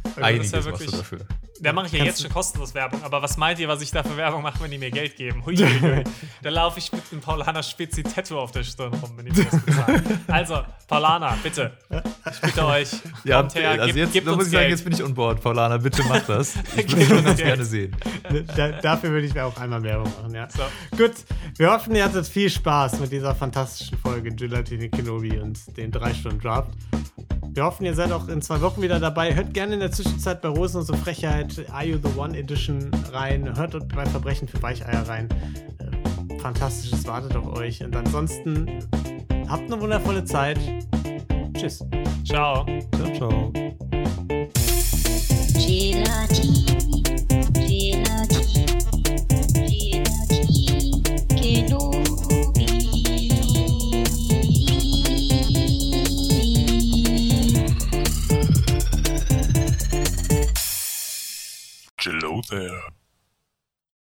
Also Einiges ja machst du dafür. Da mache ich ja jetzt schon kostenlos Werbung, aber was meint ihr, was ich da für Werbung mache, wenn die mir Geld geben? Hui, hui, hui. da laufe ich mit dem Paulaner Spezi Tattoo auf der Stirn rum, wenn ich mir das bezahle. Also, Paulana, bitte. Ich bitte euch, Ja, kommt her, also gebt, jetzt gebt uns muss ich sagen, Geld. jetzt bin ich on board. Paulana, bitte mach das. Ich Gebt würde Geld. gerne sehen. Da, dafür würde ich mir auch einmal Werbung machen, ja. So. Gut, wir hoffen, ihr hattet viel Spaß mit dieser fantastischen Folge Gelatine Kenobi und dem 3-Stunden-Draft. Wir hoffen, ihr seid auch in zwei Wochen wieder dabei. Hört gerne in der Zwischenzeit bei Rosen und so Frechheit Are You the One Edition rein. Hört bei Verbrechen für Weicheier rein. Äh, Fantastisches wartet auf euch. Und ansonsten habt eine wundervolle Zeit. Tschüss. Ciao. Ciao, ciao. Gelati, Hello there.